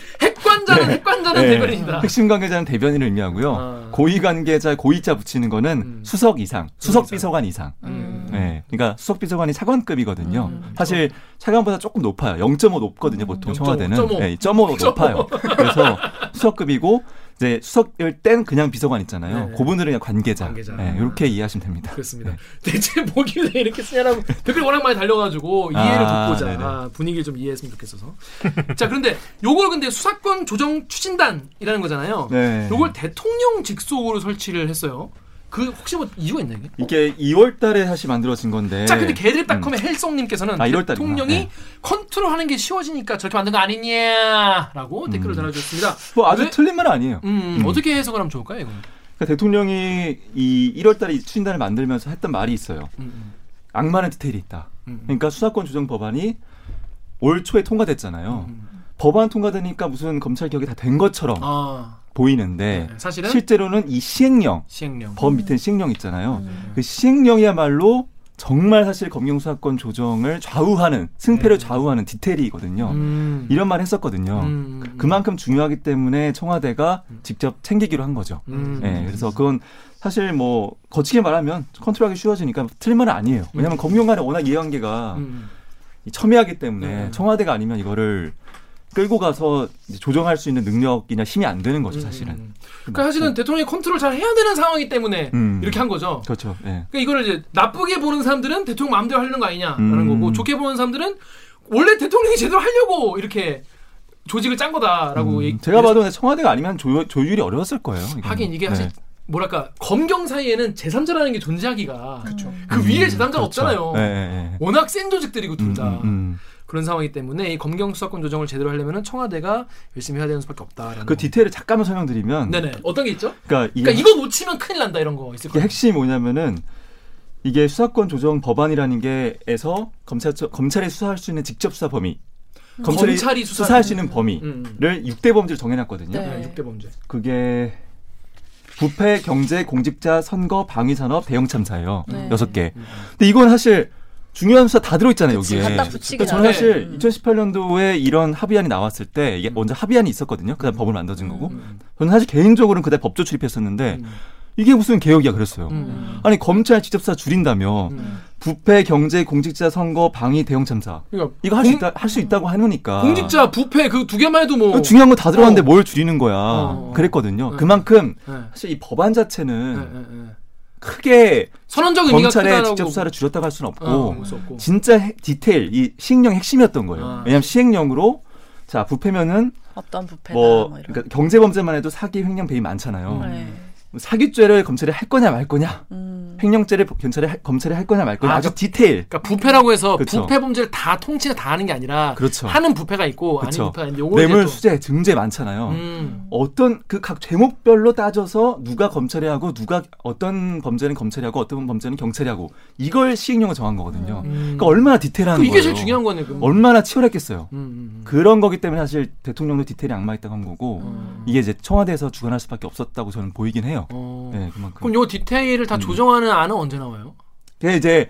네. 핵관자는 네. 대변인이다. 핵심 관계자는 대변인을 의미하고요. 아. 고위 관계자 고위자 붙이는 거는 음. 수석 이상, 수석. 비서관 이상. 음. 네. 그러니까 수석 비서관이 차관급이거든요. 음. 사실 차관보다 조금 높아요. 0.5 높거든요. 보통 0.5, 청와대는 0.5. 네, 0.5 높아요. 그래서 수석급이고 이제 수석일 땐 그냥 비서관 있잖아요. 네. 그분들은 그냥 관계자. 관계자. 네, 이렇게 이해하시면 됩니다. 그렇습니다. 네. 대체 뭐길래 이렇게 쓰냐라고 댓글 워낙 많이 달려가지고 이해를 아, 돕고자 네네. 아, 분위기를 좀 이해했으면 좋겠어서. 자 그런데 요걸 근데 수사권 조정 추진단이라는 거잖아요. 네. 요걸 대통령 직속으로 설치를 했어요. 그 혹시 뭐 이유가 있나요? 이게? 이게 2월 달에 사실 만들어진 건데. 자 근데 개드립닷컴의 헬성님께서는 네. 아, 1월 달이구나. 대통령이 네. 컨트롤하는 게 쉬워지니까 저렇게 만든 거 아니냐라고 댓글을 달아주셨습니다. 뭐 아주 왜- 틀린 말은 아니에요. 음, 음. 어떻게 해석을 하면 좋을까요 이거? 그러니까 대통령이 이 1월 달에 이 추진단을 만들면서 했던 말이 있어요. 음, 악마는 디테일이 있다. 음, 음. 그러니까 수사권 조정 법안이 올 초에 통과됐잖아요. 음. 법안 통과되니까 무슨 검찰 개혁이 다 된 것처럼 아 보이는데 네, 사실은 실제로는 이 시행령 시행령. 법 밑에 시행령 있잖아요. 음. 그 시행령이야말로 정말 사실 검경 수사권 조정을 좌우하는 승패를 좌우하는 디테일이거든요. 음. 이런 말 했었거든요. 음. 그만큼 중요하기 때문에 청와대가 직접 챙기기로 한 거죠. 음. 예, 그래서 그건 사실 뭐 거치게 말하면 컨트롤하기 쉬워지니까 틀린 말은 아니에요. 왜냐하면 검경 간에 워낙 이해관계가 음. 이 첨예하기 때문에 네. 청와대가 아니면 이거를 끌고 가서 이제 조정할 수 있는 능력이나 힘이 안 되는 거죠, 사실은. 음. 그러니까 사실은 대통령이 컨트롤 잘 해야 되는 상황이기 때문에 음. 이렇게 한 거죠. 그렇죠. 예. 그러니까 이거를 이제 나쁘게 보는 사람들은 대통령 마음대로 하려는 거 아니냐라는 음. 거고 좋게 보는 사람들은 원래 대통령이 제대로 하려고 이렇게 조직을 짠 거다라고 음, 얘기- 제가 봐도 청와대가 아니면 조, 조율이 어려웠을 거예요. 이거는. 하긴 이게 사실 네. 뭐랄까 검경 사이에는 제3자라는 게 존재하기가 그렇죠. 그 위에 제3자가 그렇죠. 없잖아요. 네, 네, 네. 워낙 센 조직들이고 둘 다 음, 음. 그런 상황이기 때문에 이 검경 수사권 조정을 제대로 하려면 청와대가 열심히 해야 되는 수밖에 없다라는. 그 거. 디테일을 잠깐만 설명드리면, 네네 어떤 게 있죠? 그러니까 이게, 그러니까 이거 놓치면 큰일 난다 이런 거 있을 이게 거예요. 핵심이 뭐냐면은 이게 수사권 조정 법안이라는 게에서 검찰 검찰이 수사할 수 있는 직접 수사 범위, 검찰이, 검찰이 수사- 수사할 수 있는 범위를 음. 6대 범죄를 정해놨거든요. 네. 네, 6대 범죄. 그게 부패, 경제, 공직자, 선거, 방위산업, 대형 참사예요. 네. 여섯 개. 근데 이건 사실 중요한 수사 다 들어있잖아요 그치, 여기에. 그러니까 저는. 사실 음. 2018년도에 이런 합의안이 나왔을 때 이게 먼저 합의안이 있었거든요. 그다음 법을 만들어진 거고. 음. 저는 사실 개인적으로는 그때 법조 출입했었는데 음. 이게 무슨 개혁이야 그랬어요. 음. 아니 검찰 직접 수사 줄인다며 음. 부패, 경제, 공직자, 선거, 방위, 대형 참사 그러니까 이거 할수 공- 있다 할 수 있다고 하니까 공직자 부패 그 두 개만 해도 뭐그 중요한 거 다 들어갔는데 어. 뭘 줄이는 거야. 어. 그랬거든요. 네. 그만큼 네. 사실 이 법안 자체는 네, 네, 네. 크게 선언적 검찰의 직접 수사를 줄였다고 할 수는 없고 어, 없고. 진짜 핵- 디테일 이 시행령 핵심이었던 거예요. 아. 왜냐하면 시행령으로 자 부패면은 어떤 부패다 뭐뭐 이런. 그러니까 경제 범죄만 해도 사기, 횡령, 배임 많잖아요. 네. 사기죄를 검찰이 할 거냐 말 거냐, 음. 횡령죄를 경찰이 할- 검찰이 할 거냐 말 거냐 아, 아, 주 그러니까 디테일. 그러니까 부패라고 해서 그쵸. 부패 범죄를 다 통치나 다 하는 게 아니라 그렇죠. 하는 부패가 있고 그쵸. 아닌 부패가 있는데 뇌물, 또- 수재, 증제 많잖아요. 음. 어떤 그 각 제목별로 따져서 누가 검찰이 하고 누가 어떤 범죄는 검찰이 하고 어떤 범죄는 경찰이 하고 이걸 시행령을 정한 거거든요. 음. 그러니까 얼마나 디테일한 그 이게 거예요. 제일 중요한 거네. 그럼. 얼마나 치열했겠어요. 음, 음, 음. 그런 거기 때문에 사실 대통령도 디테일이 악마있다고 한 거고 음. 이게 이제 청와대에서 주관할 수밖에 없었다고 저는 보이긴 해요. 어. 네, 그만큼. 그럼 요 디테일을 다 음. 조정하는 안은 언제 나와요? 그게 이제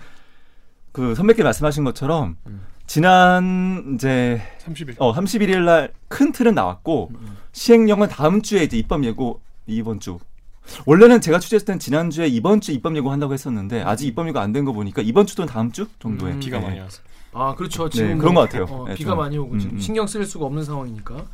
그 선배께 말씀하신 것처럼 음. 지난 이제 30일. 어 31일 날 큰 틀은 나왔고 음. 시행령은 다음 주에 이제 입법 예고 이번 주. 원래는 제가 취재했을 땐 지난주에 이번 주 입법 예고 한다고 했었는데 아직 입법 예고 안 된 거 보니까 이번 주든 다음 주 정도에 음, 비가 네. 많이 와서. 아 그렇죠. 네, 지금 그런 뭐, 것 같아요. 어, 네, 비가 좀. 많이 오고 음, 지금 음. 신경 쓸 수가 없는 상황이니까.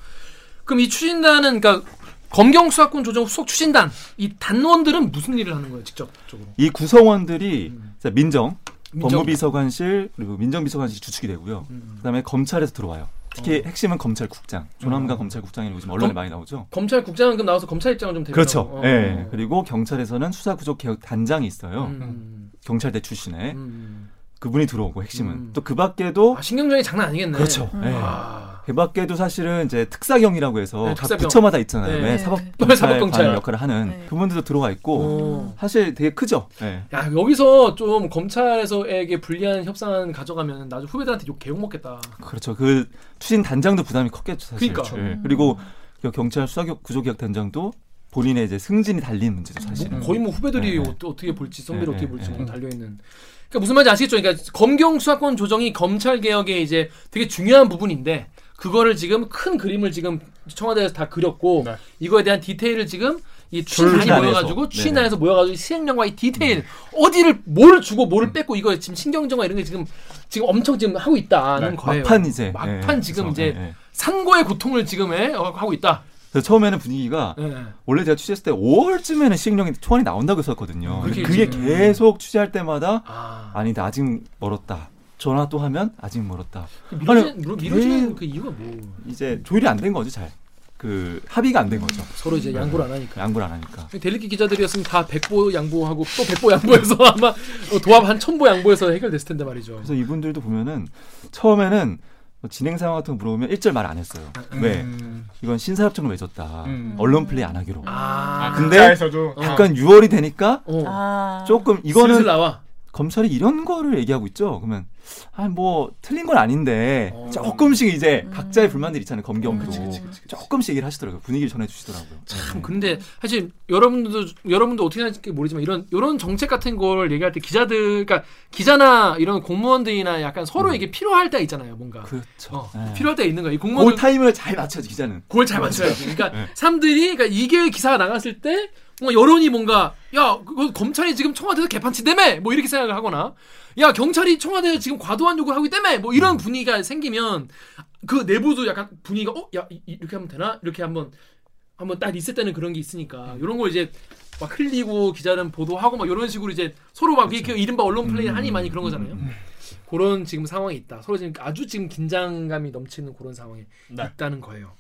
그럼 이 추진단은 그러니까 검경 수사권 조정 후속 추진단 이 단원들은 무슨 일을 하는 거예요 직접적으로? 이 구성원들이 음. 자, 민정, 민정- 법무비서관실 그리고 민정비서관실 주축이 되고요. 음. 그다음에 검찰에서 들어와요. 특히 어. 핵심은 검찰국장, 조남관 어. 검찰국장이라고 지금 언론에 검- 많이 나오죠. 검찰국장은 그럼 나와서 검찰 입장을 좀 대변하고. 그렇죠. 어. 예. 그리고 경찰에서는 수사구조개혁 단장이 있어요. 음. 경찰대 출신에 음. 그분이 들어오고 핵심은 음. 또그 밖에도 아 신경전이 장난 아니겠네. 그렇죠. 음. 예. 아. 그 밖에도 사실은 이제 특사경이라고 해서 네, 각. 부처마다 있잖아요. 네. 왜 네. 사법 사법경찰. 경찰 역할을 하는 네. 그분들도 들어와 있고 어. 사실 되게 크죠. 예. 야 여기서 좀 검찰에서에게 불리한 협상 가져가면 나중 후배들한테 욕 개욕 먹겠다. 그렇죠. 그 추진 단장도 부담이 컸겠죠, 사실. 그러니까. 예. 그리고 그 경찰 수사 구조개혁 단장도 본인의 이제 승진이 달린 문제죠, 사실은. 거의 뭐 후배들이 네, 네. 어, 떻게 볼지 선배를 네, 어떻게 네, 볼지 네. 좀 달려 있는. 그러니까 무슨 말인지 아시겠죠? 그러니까 검경 수사권 조정이 검찰 개혁의 이제 되게 중요한 부분인데 그거를 지금 큰 그림을 지금 청와대에서 다 그렸고 네. 이거에 대한 디테일을 지금 이 추진단에서. 모여가지고 네. 추진단에서 모여가지고 시행령과 이 디테일 어디를 뭘 주고 뭐를 뺐고 이거 지금 신경정화 이런 게 지금 지금 엄청 지금 하고 있다는 네. 거예요. 막판 이제. 막판 예, 지금 그래서, 이제 예, 예. 산고의 고통을 지금 해 어, 하고 있다. 그래서 처음에는 분위기가 예. 원래 제가 취재했을 때 5월쯤에는 시행령이 초안이 나온다고 했었거든요. 그게. 계속 취재할 때마다 아. 아니다 아직 멀었다. 전화 또 하면 아직 멀었다. 미뤄지는, 그 이유가 뭐 이제 조율이 안 된 거죠, 잘. 그 합의가 안 된 거죠. 서로 이제 양보를 안 하니까. 양보를 안 하니까. 델리키 기자들이었으면 다 백보 양보하고 또 백보 양보해서 아마 어, 도합 한 천보 양보해서 해결됐을 텐데 말이죠. 그래서 이분들도 보면은 처음에는 뭐 진행 상황 같은 거 물어보면 일절 말 안 했어요. 왜? 음. 이건 신사협정을 맺었다. 음. 언론 플레이 안 하기로. 아, 근데 에서도 어. 약간 6월이 되니까 어. 아. 조금 이거는 나와. 검찰이 이런 거를 얘기하고 있죠. 그러면 아뭐 틀린 건 아닌데 어. 조금씩 이제 각자의 불만들이 있잖아요. 검경도 어, 그치, 그치, 그치, 그치. 조금씩 얘기를 하시더라고요. 분위기를 전해주시더라고요. 참 네. 근데 사실 여러분들도 여러분도 어떻게 하실지 모르지만 이런 이런 정책 같은 걸 얘기할 때 기자들 그러니까 기자나 이런 공무원들이나 약간 서로 이게 필요할 때 있잖아요 뭔가 그렇죠. 어, 네. 필요할 때 있는 이그 공무원 타임을 잘 맞춰야지 기자는. 그걸 잘 맞춰야지 그러니까 네. 사람들이 그러니까 이게 기사가 나갔을 때 뭔가 여론이 뭔가 야 그거 검찰이 지금 청와대에서 개판치다며 뭐 이렇게 생각을 하거나 야 경찰이 청와대에 지금 과도한 요구를 하고 있다며! 뭐 이런 분위기가 생기면 그 내부도 약간 분위기가 어 야 이렇게 하면 되나? 이렇게 한번 한번 딱 리셋되는 그런 게 있으니까. 이런 거 이제 막 흘리고 기자는 보도하고 막 이런 식으로 이제 서로 막 이렇게 이른바 언론 플레이를 하니 많이 그런 거잖아요. 그런 지금 상황이 있다. 서로 지금 아주 지금 긴장감이 넘치는 그런 상황에 네. 있다는 거예요.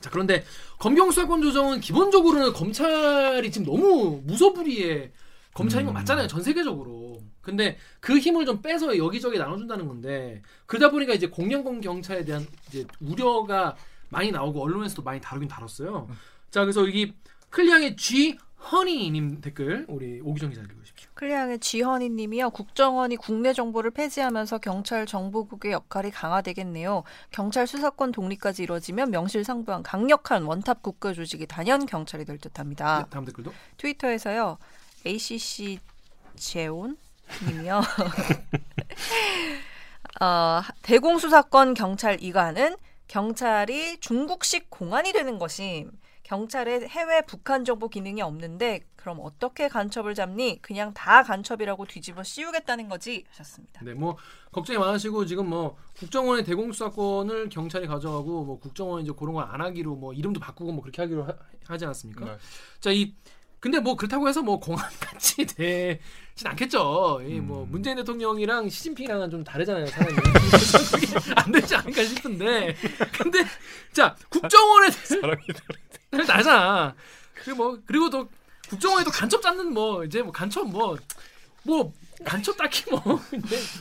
자 그런데 검경 수사권 조정은 기본적으로는 검찰이 지금 너무 무소불위의 검찰인 건 맞잖아요 전 세계적으로. 근데 그 힘을 좀 빼서 여기저기 나눠준다는 건데 그러다 보니까 이제 공영권 경찰에 대한 이제 우려가 많이 나오고 언론에서도 많이 다루긴 다뤘어요. 자 그래서 여기 클리앙의 G 허니님 댓글 우리 오기정 기자 읽으십시오. 클리앙의 지헌이님이요. 국정원이 국내 정보를 폐지하면서 경찰 정보국의 역할이 강화되겠네요. 경찰 수사권 독립까지 이뤄지면 명실상부한 강력한 원탑 국가 조직이 단연 경찰이 될 듯합니다. 네, 다음 댓글도. 트위터에서요. ACC 재온 님이요. 어, 대공수사권 경찰 이관은 경찰이 중국식 공안이 되는 것임. 경찰의 해외 북한 정보 기능이 없는데 그럼 어떻게 간첩을 잡니? 그냥 다 간첩이라고 뒤집어 씌우겠다는 거지 하셨습니다. 네, 뭐 걱정이 많으시고 지금 뭐 국정원의 대공수사권을 경찰이 가져가고 뭐 국정원이 이제 그런 걸 안 하기로 뭐 이름도 바꾸고 뭐 그렇게 하기로 하, 지 않았습니까? 네. 자, 이 근데 뭐 그렇다고 해서 뭐 공안 같이 되진 않겠죠. 이 음. 뭐 문재인 대통령이랑 시진핑이랑은 좀 다르잖아요, 사람이. 안 되지 않을까 싶은데. 근데 자, 국정원에 사람이 나잖아. 그리고 뭐 그리고 또 국정원에도 간첩 잡는 뭐 이제 뭐 간첩 뭐뭐 간첩 딱히 뭐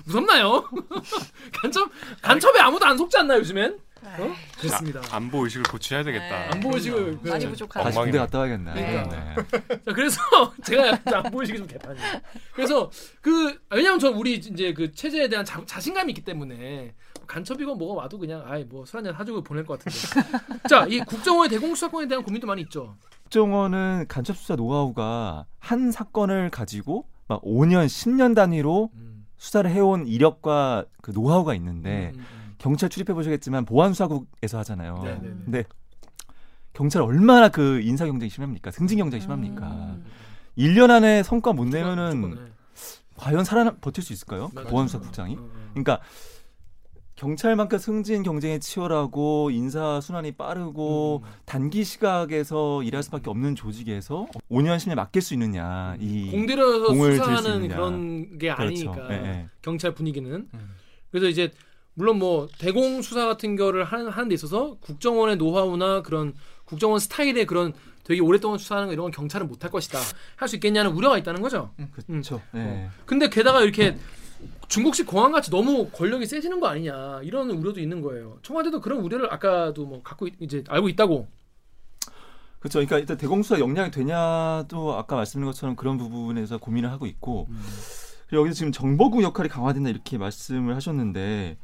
무섭나요? 간첩 간첩에 아무도 안 속지 않나 요즘엔? 어? 그렇습니다. 안보 의식을 고쳐야 되겠다. 네. 안보 의식을 많이 그- 부족하다. 다시. 군대 갔다 와야겠네. 그러니까. 네. 자, 그래서 제가 약간 안 보이시기 좀 개판이에요. 그래서 그 왜냐면 전 우리 이제 그 체제에 대한 자, 자신감이 있기 때문에 간첩이고 뭐가 와도 그냥 아이 뭐 술 한잔 사주고 보낼 것 같은데. 자, 이 국정원의 대공수사권에 대한 고민도 많이 있죠. 국정원은 간첩 수사 노하우가 한 사건을 가지고 막 5년, 10년 단위로 음. 수사를 해온 이력과 그 노하우가 있는데 음, 음, 경찰 출입해 보시겠지만 보안수사국에서 하잖아요. 네, 네, 네. 근데 경찰 얼마나 그 인사 경쟁이 심합니까? 승진 경쟁이 심합니까? 음. 1년 안에 성과 못 내면은 무조건, 네. 과연 살아 버틸 수 있을까요? 보안수사국장이? 그러니까 경찰만큼 승진 경쟁에 치열하고 인사 순환이 빠르고 음. 단기 시각에서 일할 수밖에 없는 조직에서 5년 10년 맡길 수 있느냐 이 공들여서 수사하는. 그런 게 그렇죠. 아니니까 예, 예. 경찰 분위기는 음. 그래서 이제 물론 뭐 대공 수사 같은 거를 하는, 하는 데 있어서 국정원의 노하우나 그런 국정원 스타일의 그런 되게 오랫동안 수사하는 거 이런 건 경찰은 못할 것이다 할 수 있겠냐는 우려가 있다는 거죠. 그렇죠. 예. 근데 게다가 이렇게 중국식 공안 같이 너무 권력이 세지는 거 아니냐 이런 우려도 있는 거예요. 청와대도 그런 우려를 아까도 뭐 갖고 있- 이제 알고 있다고. 그렇죠. 그러니까 일단 대공수사 역량이 되냐도 아까 말씀드린 것처럼 그런 부분에서 고민을 하고 있고 그리고 여기서 지금 정보국 역할이 강화된다 이렇게 말씀을 하셨는데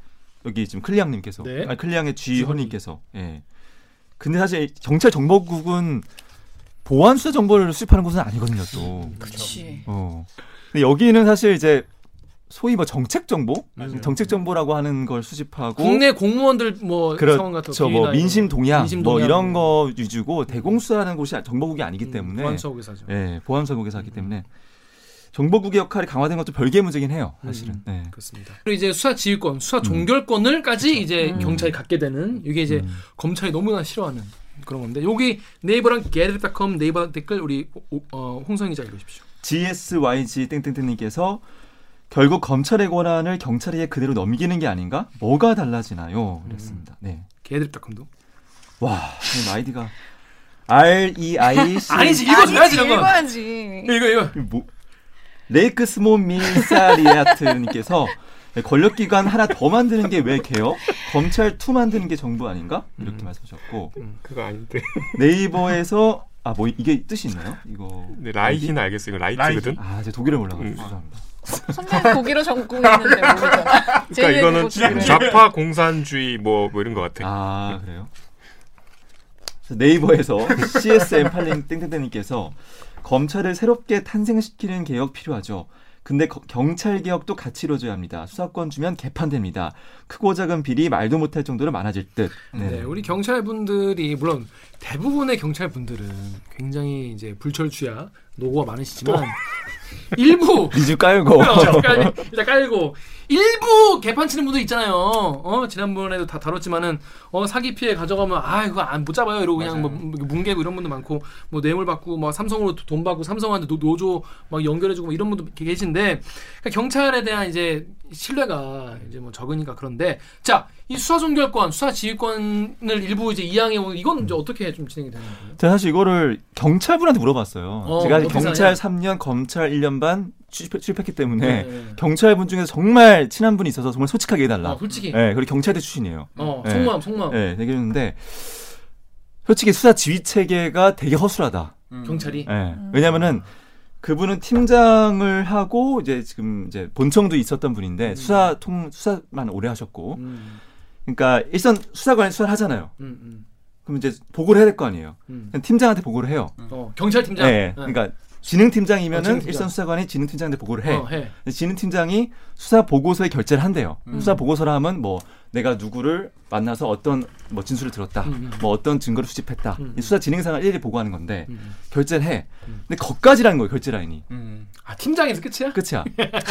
여기 지금 클리앙님께서 네. 아 클리앙의 쥐허니. 쥐허님께서 예. 근데 사실 경찰 정보국은 보안 수사 정보를 수집하는 곳은 아니거든요 또. 그렇지. 어. 근데 여기는 사실 이제 소위 뭐 정책 정보, 맞아요. 정책 정보라고 하는 걸 수집하고 국내 공무원들 뭐 상황 같은 그렇죠. 거뭐 민심 동향, 민심 뭐 동향. 이런 거 위주고 대공수사하는 곳이 정보국이 아니기 때문에 보안수사국에서 하죠. 예, 보안수사국에서 하기 때문에 정보국의 역할이 강화된 것도 별개 문제긴 해요. 사실은. 음. 네. 그렇습니다. 그리고 이제 수사 지휘권, 수사 종결권을까지 이제 음. 경찰이 갖게 되는 이게 이제 음. 검찰이 너무나 싫어하는 그런 건데 여기 네이버랑 게르닷컴 네이버 댓글 우리 오- 어, 홍성 기자 읽으십시오. GSYG 땡땡땡님께서 결국 검찰의 권한을 경찰에게 그대로 넘기는 게 아닌가? 뭐가 달라지나요? 그랬습니다. 네. 게르닷컴도 와, 지금 아이디가 R E I C 아니지 읽어줘야지 이런 거. 읽어야지. 이거 이거 뭐 레이크 스몬 미사리아트님께서 권력기관 하나 더 만드는 게 왜 개요? 검찰 2 만드는 게 정부 아닌가? 이렇게 음. 말씀하셨고 음, 그거 아닌데. 네이버에서 아 뭐 이게 뜻이 있나요? 이거 네, 라이히는 알겠어요. 이거 라이트거든. 아 제가 독일을 몰라가지고 음. 죄송합니다. 선배님 독일어 전공했는데 모르잖아. 그러니까 이거는 독일어. 좌파 공산주의 뭐, 뭐 이런 것 같아. 아 그래요? 네이버에서 CSM 팔링 땡땡땡님께서 검찰을 새롭게 탄생시키는 개혁 필요하죠. 근데 거- 경찰 개혁도 같이 이루어져야 합니다. 수사권 주면 개판됩니다. 크고 작은 비리 말도 못할 정도로 많아질 듯. 네, 우리 경찰 분들이 물론 대부분의 경찰 분들은 굉장히 이제 불철주야 노고가 많으시지만 일부 리즈 깔고. 어, 깔, 일단 깔고. 일부 개판 치는 분들 있잖아요. 어 지난번에도 다 다뤘지만은 어 사기 피해 가져가면 아 이거 안 못 잡아요. 이러고 그냥 뭐 뭉개고 이런 분도 많고 뭐 뇌물 받고 뭐 삼성으로 돈 받고 삼성한테 노, 노조 막 연결해주고 뭐 이런 분도 계신데 그러니까 경찰에 대한 이제 신뢰가 이제 뭐 적으니까 그런데 자 이 수사 종결권, 수사 지휘권을 일부 이제 이양해 오는 이건 이제 어떻게 좀 진행이 되는 거예요? 제가 사실 이거를 경찰분한테 물어봤어요. 어, 제가 경찰 사냐? 3년, 검찰 1년 반 출입, 출입했기 때문에 네. 경찰분 중에서 정말 친한 분이 있어서 정말 솔직하게 해달라. 어, 솔직히 네, 그리고 경찰대 출신이에요. 어 네. 속마음 속마음 네, 얘기했는데 솔직히 수사 지휘 체계가 되게 허술하다. 경찰이 네. 왜냐면은 그분은 팀장을 하고 이제 지금 이제 본청도 있었던 분인데 수사 통 수사만 오래 하셨고, 음, 그러니까 일선 수사관이 수사를 하잖아요. 음, 음, 그럼 이제 보고를 해야 될 거 아니에요. 음. 팀장한테 보고를 해요. 어 경찰 팀장 네, 그러니까 진흥팀장이면은 어. 일선 수사관이 진흥팀장한테 보고를 해. 어, 해. 진흥팀장이 수사 보고서에 결재를 한대요. 음. 수사 보고서라 하면 뭐 내가 누구를 만나서 어떤 뭐 진술을 들었다, 음, 음. 뭐 어떤 증거를 수집했다. 음. 이 수사 진행상을 일일이 보고하는 건데 음. 결재를 해. 음. 근데 거까지라는 거예요. 결재 라인이 음. 아 팀장에서 끝이야? 끝이야.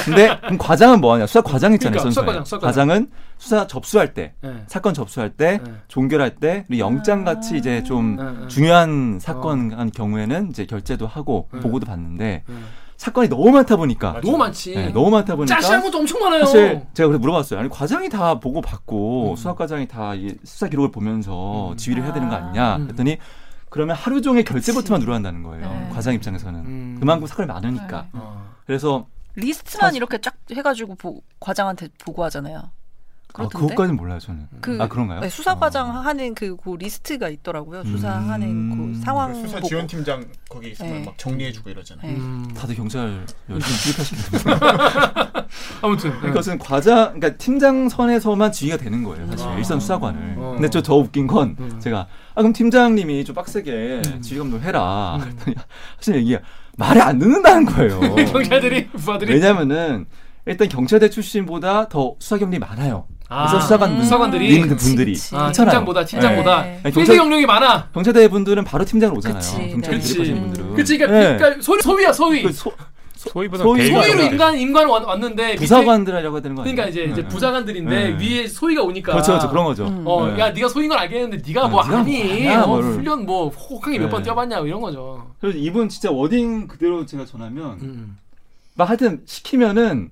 근데 그럼 과장은 뭐하냐? 수사 과장 있잖아요. 그러니까, 선수에. 수사 과장, 수사과장. 과장 은 수사 접수할 때, 네. 사건 접수할 때, 네. 종결할 때, 그리고 영장 같이 이제 좀 네, 네. 중요한 사건 한 경우에는 이제 결재도 하고 네. 보고도 받는데 네. 사건이 너무 많다 보니까 너무 많지. 네, 너무 많다 보니까 짜시한 것도 엄청 많아요. 사실 제가 그래 물어봤어요. 아니 과장이 다 보고 받고 음. 수사 과장이 다 이 수사 기록을 보면서 음. 지휘를 해야 되는 거 아니냐? 음. 그랬더니 그러면 하루 종일 결제부터만 누려한다는 거예요. 네. 과장 입장에서는 음. 그만큼 사건이 많으니까. 어. 그래서 리스트만 사실- 이렇게 쫙 해가지고 보- 과장한테 보고하잖아요. 아, 그렇던데? 그것까지는 몰라요 저는. 그, 아 그런가요? 네, 수사과장 어. 하는 그, 그 리스트가 있더라고요. 음. 수사하는 그 상황 그 수사. 지원팀장 거기 있으면 네. 막 정리해주고 이러잖아요. 네. 음. 다들 경찰 열심히 출입하시는 아무튼 네. 그것은 과장, 그러니까 팀장 선에서만 지휘가 되는 거예요, 사실 아. 일선 수사관을. 어. 근데 저 더 웃긴 건 음. 제가 아 그럼 팀장님이 좀 빡세게 음. 지휘 감독 해라. 음. 그랬더니 사실 얘기가 말이 안 듣는다는 거예요. 경찰들이 부하들이 왜냐면은 일단 경찰대 출신보다 더 수사 경력이 많아요. 아, 그래서 수사관 수사관들이 있는 그치, 분들이. 아. 팀장보다 팀장보다 네. 아니, 경찰- 경력이 많아. 경찰대 분들은 바로 팀장으로 오잖아요. 그치, 경찰 네. 출입하시는 분들은. 그치, 그러니까, 네. 그러니까 소위, 소위야 소위. 그 소, 소위보다 소위- 좀 인간 인간 왔- 왔는데 부사관들이라고 해야 되는 거 아니에요? 그러니까 이제, 이제 네. 부사관들인데 네. 위에 소위가 오니까 그렇죠, 그렇죠. 그런 거죠. 음. 어, 네. 야, 네가 소위인 건 알겠는데 네가 아, 뭐 네가 아니? 뭐 뭐를. 훈련 뭐 혹한기 몇번 네. 뛰어봤냐 뭐 이런 거죠. 그래서 이분 진짜 wording 그대로 제가 전하면 음. 막 하여튼 시키면은